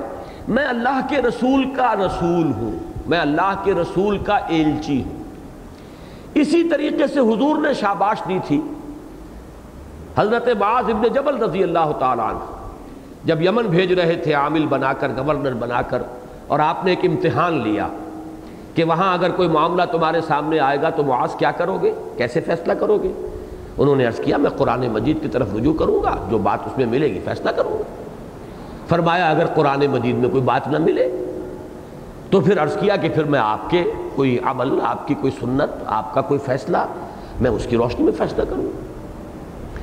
[SPEAKER 1] میں اللہ کے رسول کا رسول ہوں، میں اللہ کے رسول کا ایلچی ہوں۔ اسی طریقے سے حضور نے شاباش دی تھی، حضرت بعض ابن جبل رضی اللہ تعالیٰ عنہ۔ جب یمن بھیج رہے تھے عامل بنا کر، گورنر بنا کر، اور آپ نے ایک امتحان لیا کہ وہاں اگر کوئی معاملہ تمہارے سامنے آئے گا تو معاذ کیا کرو گے؟ کیسے فیصلہ کرو گے؟ انہوں نے عرض کیا، میں قرآن مجید کی طرف رجوع کروں گا، جو بات اس میں ملے گی فیصلہ کروں گا۔ فرمایا، اگر قرآن مجید میں کوئی بات نہ ملے، تو پھر عرض کیا کہ پھر میں آپ کے کوئی عمل، آپ کی کوئی سنت، آپ کا کوئی فیصلہ، میں اس کی روشنی میں فیصلہ کروں۔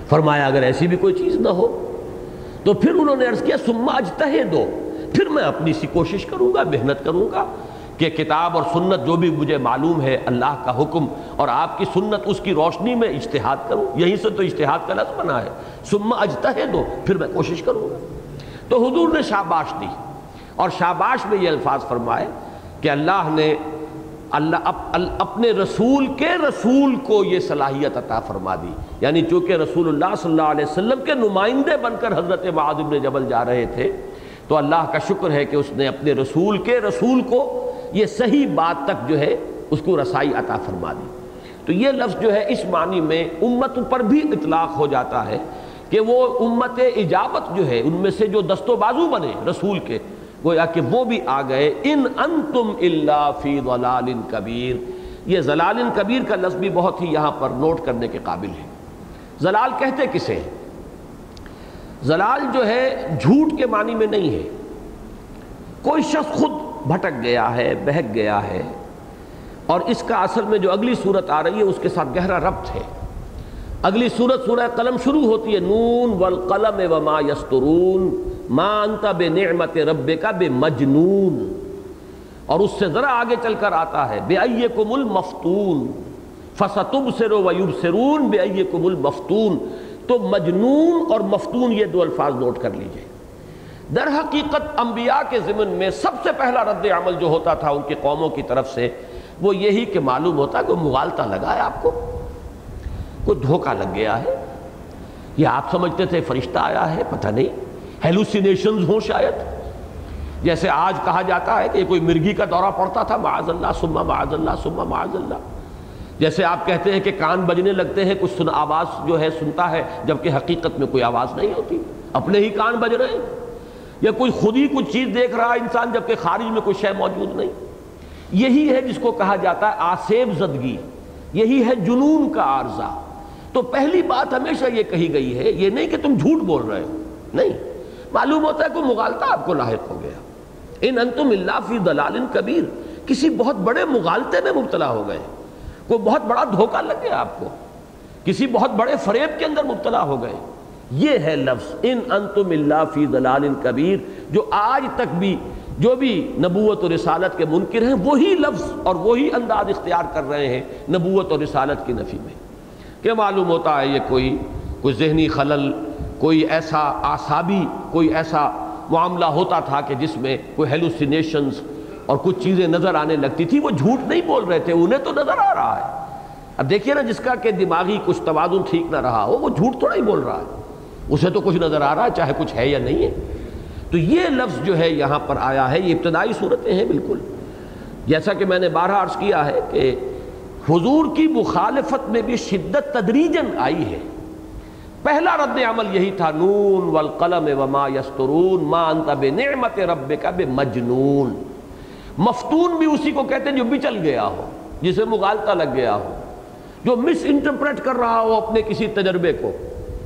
[SPEAKER 1] فرمایا، اگر ایسی بھی کوئی چیز نہ ہو، تو پھر انہوں نے عرض کیا سما اجتہے دو پھر میں اپنی سی کوشش کروں گا، محنت کروں گا کہ کتاب اور سنت جو بھی مجھے معلوم ہے، اللہ کا حکم، اور آپ کی سنت اس کی روشنی میں اجتہاد کروں۔ یہیں سے تو اجتہاد کا لفظ بنا ہے۔ سما اجتہے دو پھر میں کوشش کروں گا۔ تو حضور نے شاباش دی، اور شاباش میں یہ الفاظ فرمائے کہ اللہ نے، اللہ اپنے رسول کے رسول کو یہ صلاحیت عطا فرما دی۔ یعنی چونکہ رسول اللہ صلی اللہ علیہ وسلم کے نمائندے بن کر حضرت معاذ بن جبل جا رہے تھے، تو اللہ کا شکر ہے کہ اس نے اپنے رسول کے رسول کو یہ صحیح بات تک جو ہے اس کو رسائی عطا فرما دی۔ تو یہ لفظ جو ہے اس معنی میں امت پر بھی اطلاق ہو جاتا ہے کہ وہ امت اجابت جو ہے، ان میں سے جو دست و بازو بنے رسول کے، گویا کہ وہ بھی آ گئے۔ ان انتم الا فی ضلال کبیر۔ یہ ضلال کبیر کا لفظ بھی بہت ہی یہاں پر نوٹ کرنے کے قابل ہے۔ زلال کہتے کسے ہیں؟ زلال جو ہے جھوٹ کے معنی میں نہیں ہے۔ کوئی شخص خود بھٹک گیا ہے، بہک گیا ہے۔ اور اس کا اصل میں جو اگلی صورت آ رہی ہے، اس کے ساتھ گہرا ربط ہے۔ اگلی صورت، سورہ قلم شروع ہوتی ہے، نون والقلم وما یسترون ما انت بے نعمت رب کا بے مجنون اور اس سے ذرا آگے چل کر آتا ہے بے ایکم المفتون فستبصروا ویبصرون بے ایکم المفتون۔ تو مجنون اور مفتون یہ دو الفاظ نوٹ کر لیجیے۔ در حقیقت انبیاء کے ضمن میں سب سے پہلا رد عمل جو ہوتا تھا ان کی قوموں کی طرف سے، وہ یہی کہ معلوم ہوتا کہ مغالطہ لگا ہے آپ کو۔ کوئی دھوکہ لگ گیا ہے۔ یہ آپ سمجھتے تھے فرشتہ آیا ہے، پتہ نہیں۔ ہیلوسینیشنز ہوں شاید۔ جیسے آج کہا جاتا ہے کہ کوئی مرگی کا دورہ پڑتا تھا، معاذ اللہ سما معاذ اللہ سما معاذ اللہ۔ جیسے آپ کہتے ہیں کہ کان بجنے لگتے ہیں، کچھ سن، آواز جو ہے سنتا ہے، جبکہ حقیقت میں کوئی آواز نہیں ہوتی۔ اپنے ہی کان بج رہے ہیں۔ یا کوئی خود ہی کچھ چیز دیکھ رہا ہے انسان جبکہ خارج میں کوئی شے موجود نہیں؟ یہی ہے جس کو کہا جاتا ہے آسیب زدگی، یہی ہے جنون کا عارضہ۔ تو پہلی بات ہمیشہ یہ کہی گئی ہے، یہ نہیں کہ تم جھوٹ بول رہے ہو، نہیں۔ معلوم ہوتا ہے کوئی مغالطہ آپ کو لاحق ہو گیا۔ ان انتم اللہ فی دلال کبیر۔ کسی بہت بڑے مغالطے میں مبتلا ہو گئے۔ کوئی بہت بڑا دھوکہ لگ گیا آپ کو۔ کسی بہت بڑے فریب کے اندر مبتلا ہو گئے۔ یہ ہے لفظ، ان انتم اللہ فی دلال کبیر، جو آج تک بھی، جو بھی نبوت و رسالت کے منکر ہیں، وہی لفظ اور وہی انداز اختیار کر رہے ہیں نبوت اور رسالت کی نفی میں۔ کہ معلوم ہوتا ہے یہ کوئی کوئی ذہنی خلل، کوئی ایسا آسابی کوئی ایسا معاملہ ہوتا تھا کہ جس میں کوئی ہیلوسینیشنز اور کچھ چیزیں نظر آنے لگتی تھی وہ جھوٹ نہیں بول رہے تھے، انہیں تو نظر آ رہا ہے۔ اب دیکھیے نا، جس کا کہ دماغی کچھ توازن ٹھیک نہ رہا ہو، وہ جھوٹ تھوڑا ہی بول رہا ہے۔ اسے تو کچھ نظر آ رہا ہے، چاہے کچھ ہے یا نہیں ہے۔ تو یہ لفظ جو ہے یہاں پر آیا ہے، یہ ابتدائی صورتیں ہیں بالکل۔ جیسا کہ میں نے بارہ عرض کیا ہے کہ حضور کی مخالفت میں بھی شدت تدریجن آئی ہے۔ پہلا رد عمل یہی تھا، نون والقلم وما یسترون ما انت بنعمت ربک بمجنون۔ مفتون بھی اسی کو کہتے ہیں جو بچل گیا ہو، جسے مغالطہ لگ گیا ہو، جو مس انٹرپریٹ کر رہا ہو اپنے کسی تجربے کو۔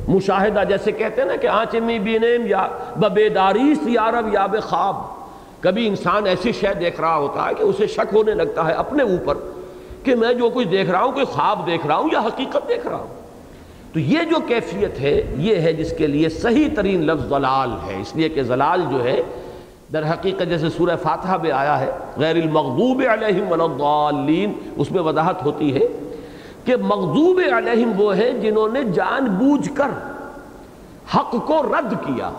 [SPEAKER 1] مشاہدہ جیسے کہتے ہیں نا کہ آنچمی بینیم یا ببیداریس یا رب یا بے خواب۔ کبھی انسان ایسی شے دیکھ رہا ہوتا ہے کہ اسے شک ہونے لگتا ہے اپنے اوپر کہ میں جو کچھ دیکھ رہا ہوں، کوئی خواب دیکھ رہا ہوں یا حقیقت دیکھ رہا ہوں۔ تو یہ جو کیفیت ہے، یہ ہے جس کے لیے صحیح ترین لفظ ضلال ہے۔ اس لیے کہ ضلال جو ہے، در حقیقت جیسے سورہ فاتحہ میں آیا ہے، غیر المغضوب علیہم الضالین، اس میں وضاحت ہوتی ہے۔ کہ مغضوب علیہم وہ ہیں جنہوں نے جان بوجھ کر حق کو رد کیا،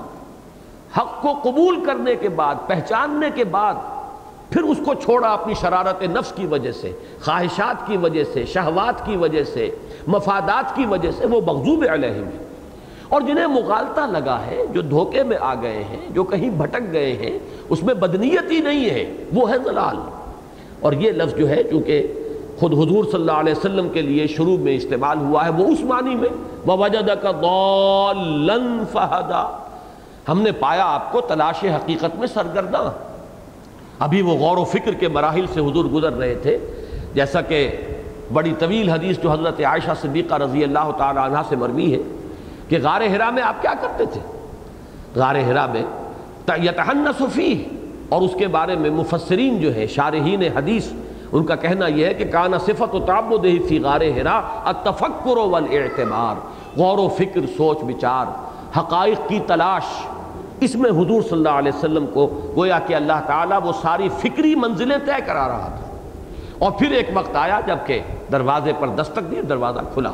[SPEAKER 1] حق کو قبول کرنے کے بعد، پہچاننے کے بعد، پھر اس کو چھوڑا اپنی شرارت نفس کی وجہ سے، خواہشات کی وجہ سے، شہوات کی وجہ سے، مفادات کی وجہ سے وہ مغضوب علیہم ہیں۔ اور جنہیں مغالطہ لگا ہے، جو دھوکے میں آ گئے ہیں، جو کہیں بھٹک گئے ہیں، اس میں بدنیت ہی نہیں ہے، وہ ہے ضلال۔ اور یہ لفظ جو ہے، چونکہ خود حضور صلی اللہ علیہ وسلم کے لیے شروع میں استعمال ہوا ہے وہ اس معنی میں، وَوَجَدَكَ ہم نے پایا آپ کو تلاش حقیقت میں سرگرداں۔ ابھی وہ غور و فکر کے مراحل سے حضور گزر رہے تھے۔ جیسا کہ بڑی طویل حدیث جو حضرت عائشہ صدیقہ رضی اللہ تعالی عنہ سے مروی ہے کہ غار ہرا میں آپ کیا کرتے تھے؟ غار ہرا میں یتحنس فیہ۔ اور اس کے بارے میں مفسرین جو ہیں، شارحین حدیث ان کا کہنا یہ ہے کہ کانا صفت و تعبد ہی فی غار ہرا، التفکر والاعتبار۔ غور و فکر، سوچ بچار حقائق کی تلاش۔ اس میں حضور صلی اللہ علیہ وسلم کو گویا کہ اللہ تعالیٰ وہ ساری فکری منزلیں طے کرا رہا تھا۔ اور پھر ایک وقت آیا جبکہ دروازے پر دستک دی دروازہ کھلا۔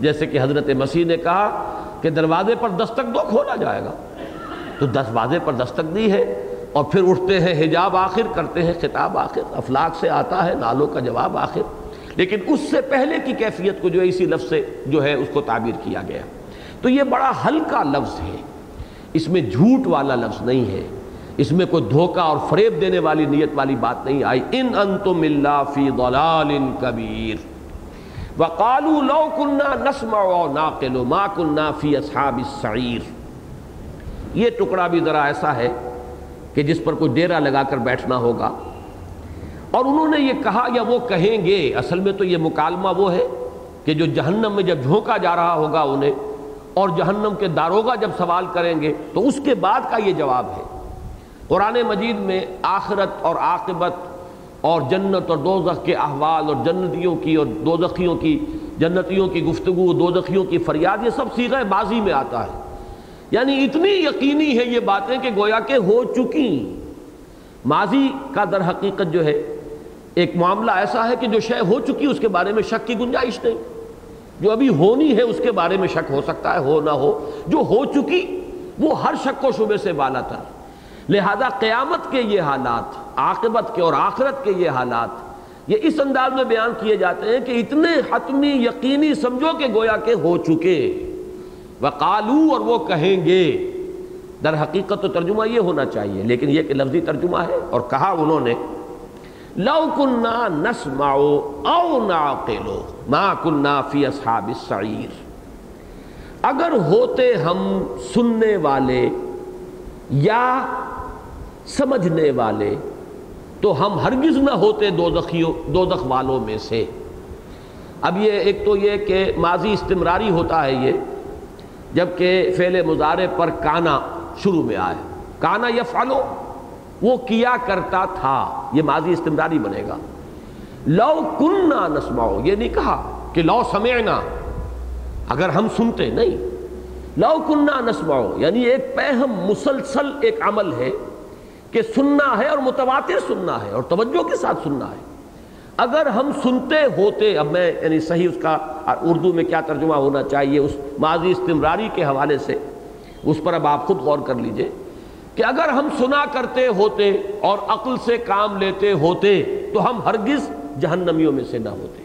[SPEAKER 1] جیسے کہ حضرت مسیح نے کہا کہ دروازے پر دستک دو کھولا جائے گا۔ تو دروازے پر دستک دی ہے۔ اور پھر اٹھتے ہیں، حجاب آخر کرتے ہیں، خطاب آخر، افلاق سے آتا ہے، نالوں کا جواب آخر۔ لیکن اس سے پہلے کی کیفیت کو جو ہے اسی لفظ سے جو ہے اس کو تعبیر کیا گیا۔ تو یہ بڑا ہلکا لفظ ہے۔ اس میں جھوٹ والا لفظ نہیں ہے۔ اس میں کوئی دھوکہ اور فریب دینے والی، نیت والی بات نہیں آئی۔ ان انتم اللہ فی ضلال کبیر۔ وقالوا لو كنا نسمع ناقل ما كنا فی اصحاب السعیر۔ یہ ٹکڑا بھی ذرا ایسا ہے کہ جس پر کوئی ڈیرا لگا کر بیٹھنا ہوگا۔ اور انہوں نے یہ کہا، یا وہ کہیں گے، اصل میں تو یہ مکالمہ وہ ہے کہ جو جہنم میں جب جھونکا جا رہا ہوگا انہیں، اور جہنم کے داروگا جب سوال کریں گے، تو اس کے بعد کا یہ جواب ہے۔ قرآن مجید میں آخرت اور عاقبت اور جنت اور دوزخ کے احوال اور جنتیوں کی اور دوزخیوں کی، جنتیوں کی گفتگو، دوزخیوں کی فریاد، یہ سب سیغہ بازی میں آتا ہے۔ یعنی اتنی یقینی ہے یہ باتیں کہ گویا کہ ہو چکی ماضی کا در حقیقت جو ہے، ایک معاملہ ایسا ہے کہ جو شے ہو چکی اس کے بارے میں شک کی گنجائش نہیں۔ جو ابھی ہونی ہے اس کے بارے میں شک ہو سکتا ہے، ہو نہ ہو۔ جو ہو چکی، وہ ہر شک و شبے سے بالا تر۔ لہذا قیامت کے یہ حالات، عاقبت کے اور آخرت کے یہ حالات، یہ اس انداز میں بیان کیے جاتے ہیں کہ اتنے حتمی یقینی سمجھو کہ گویا کے ہو چکے۔ وقالو اور وہ کہیں گے، در حقیقت تو ترجمہ یہ ہونا چاہیے، لیکن یہ کہ لفظی ترجمہ ہے اور کہا انہوں نے، لو کننا نسمع او نعقلو ما کننا فی اصحاب السعیر۔ اگر ہوتے ہم سننے والے یا سمجھنے والے، تو ہم ہرگز نہ ہوتے دوزخیوں، دوزخ والوں میں سے۔ اب یہ ایک تو یہ کہ ماضی استمراری ہوتا ہے یہ جبکہ فعل مظاہرے پر کانا شروع میں آئے۔ کانا یفعلو، وہ کیا کرتا تھا، یہ ماضی استمراری بنے گا۔ لو کننا نسمعو، یہ نہیں کہا کہ لو سمعنا، اگر ہم سنتے، نہیں۔ لو کننا نسمعو یعنی ایک پہم مسلسل ایک عمل ہے کہ سننا ہے اور متواتر سننا ہے اور توجہ کے ساتھ سننا ہے۔ اگر ہم سنتے ہوتے، اب میں یعنی صحیح اس کا اردو میں کیا ترجمہ ہونا چاہیے، اس ماضی استمراری کے حوالے سے، اس پر اب آپ خود غور کر لیجیے کہ اگر ہم سنا کرتے ہوتے اور عقل سے کام لیتے ہوتے تو ہم ہرگز جہنمیوں میں سے نہ ہوتے۔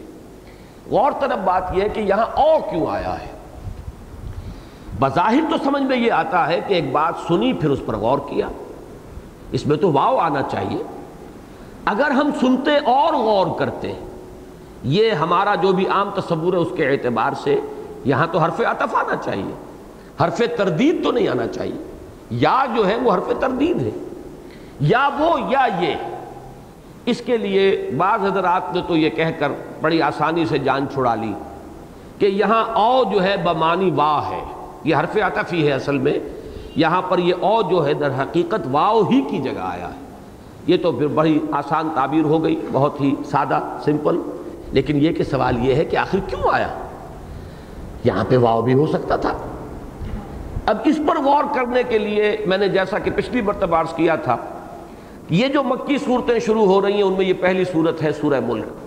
[SPEAKER 1] غور طرف بات یہ ہے کہ یہاں او کیوں آیا ہے؟ بظاہر تو سمجھ میں یہ آتا ہے کہ ایک بات سنی پھر اس پر غور کیا۔ اس میں تو واؤ آنا چاہیے۔ اگر ہم سنتے اور غور کرتے، یہ ہمارا جو بھی عام تصور ہے اس کے اعتبار سے یہاں تو حرف عطف آنا چاہیے۔ حرف تردید تو نہیں آنا چاہیے۔ یا جو ہے وہ حرف تردید ہے۔ یا وہ یا یہ۔ اس کے لیے بعض حضرات نے تو یہ کہہ کر بڑی آسانی سے جان چھڑا لی کہ یہاں او جو ہے بمانی وا ہے۔ یہ حرف عطفی ہے اصل میں۔ یہاں پر یہ او جو ہے در حقیقت واؤ ہی کی جگہ آیا ہے۔ یہ تو پھر بڑی آسان تعبیر ہو گئی، بہت ہی سادہ، سمپل۔ لیکن یہ کہ سوال یہ ہے کہ آخر کیوں آیا؟ یہاں پہ واؤ بھی ہو سکتا تھا۔ اب اس پر غور کرنے کے لیے میں نے جیسا کہ پچھلی مرتبہ عرض کیا تھا، یہ جو مکی صورتیں شروع ہو رہی ہیں، ان میں یہ پہلی صورت ہے سورہ ملک۔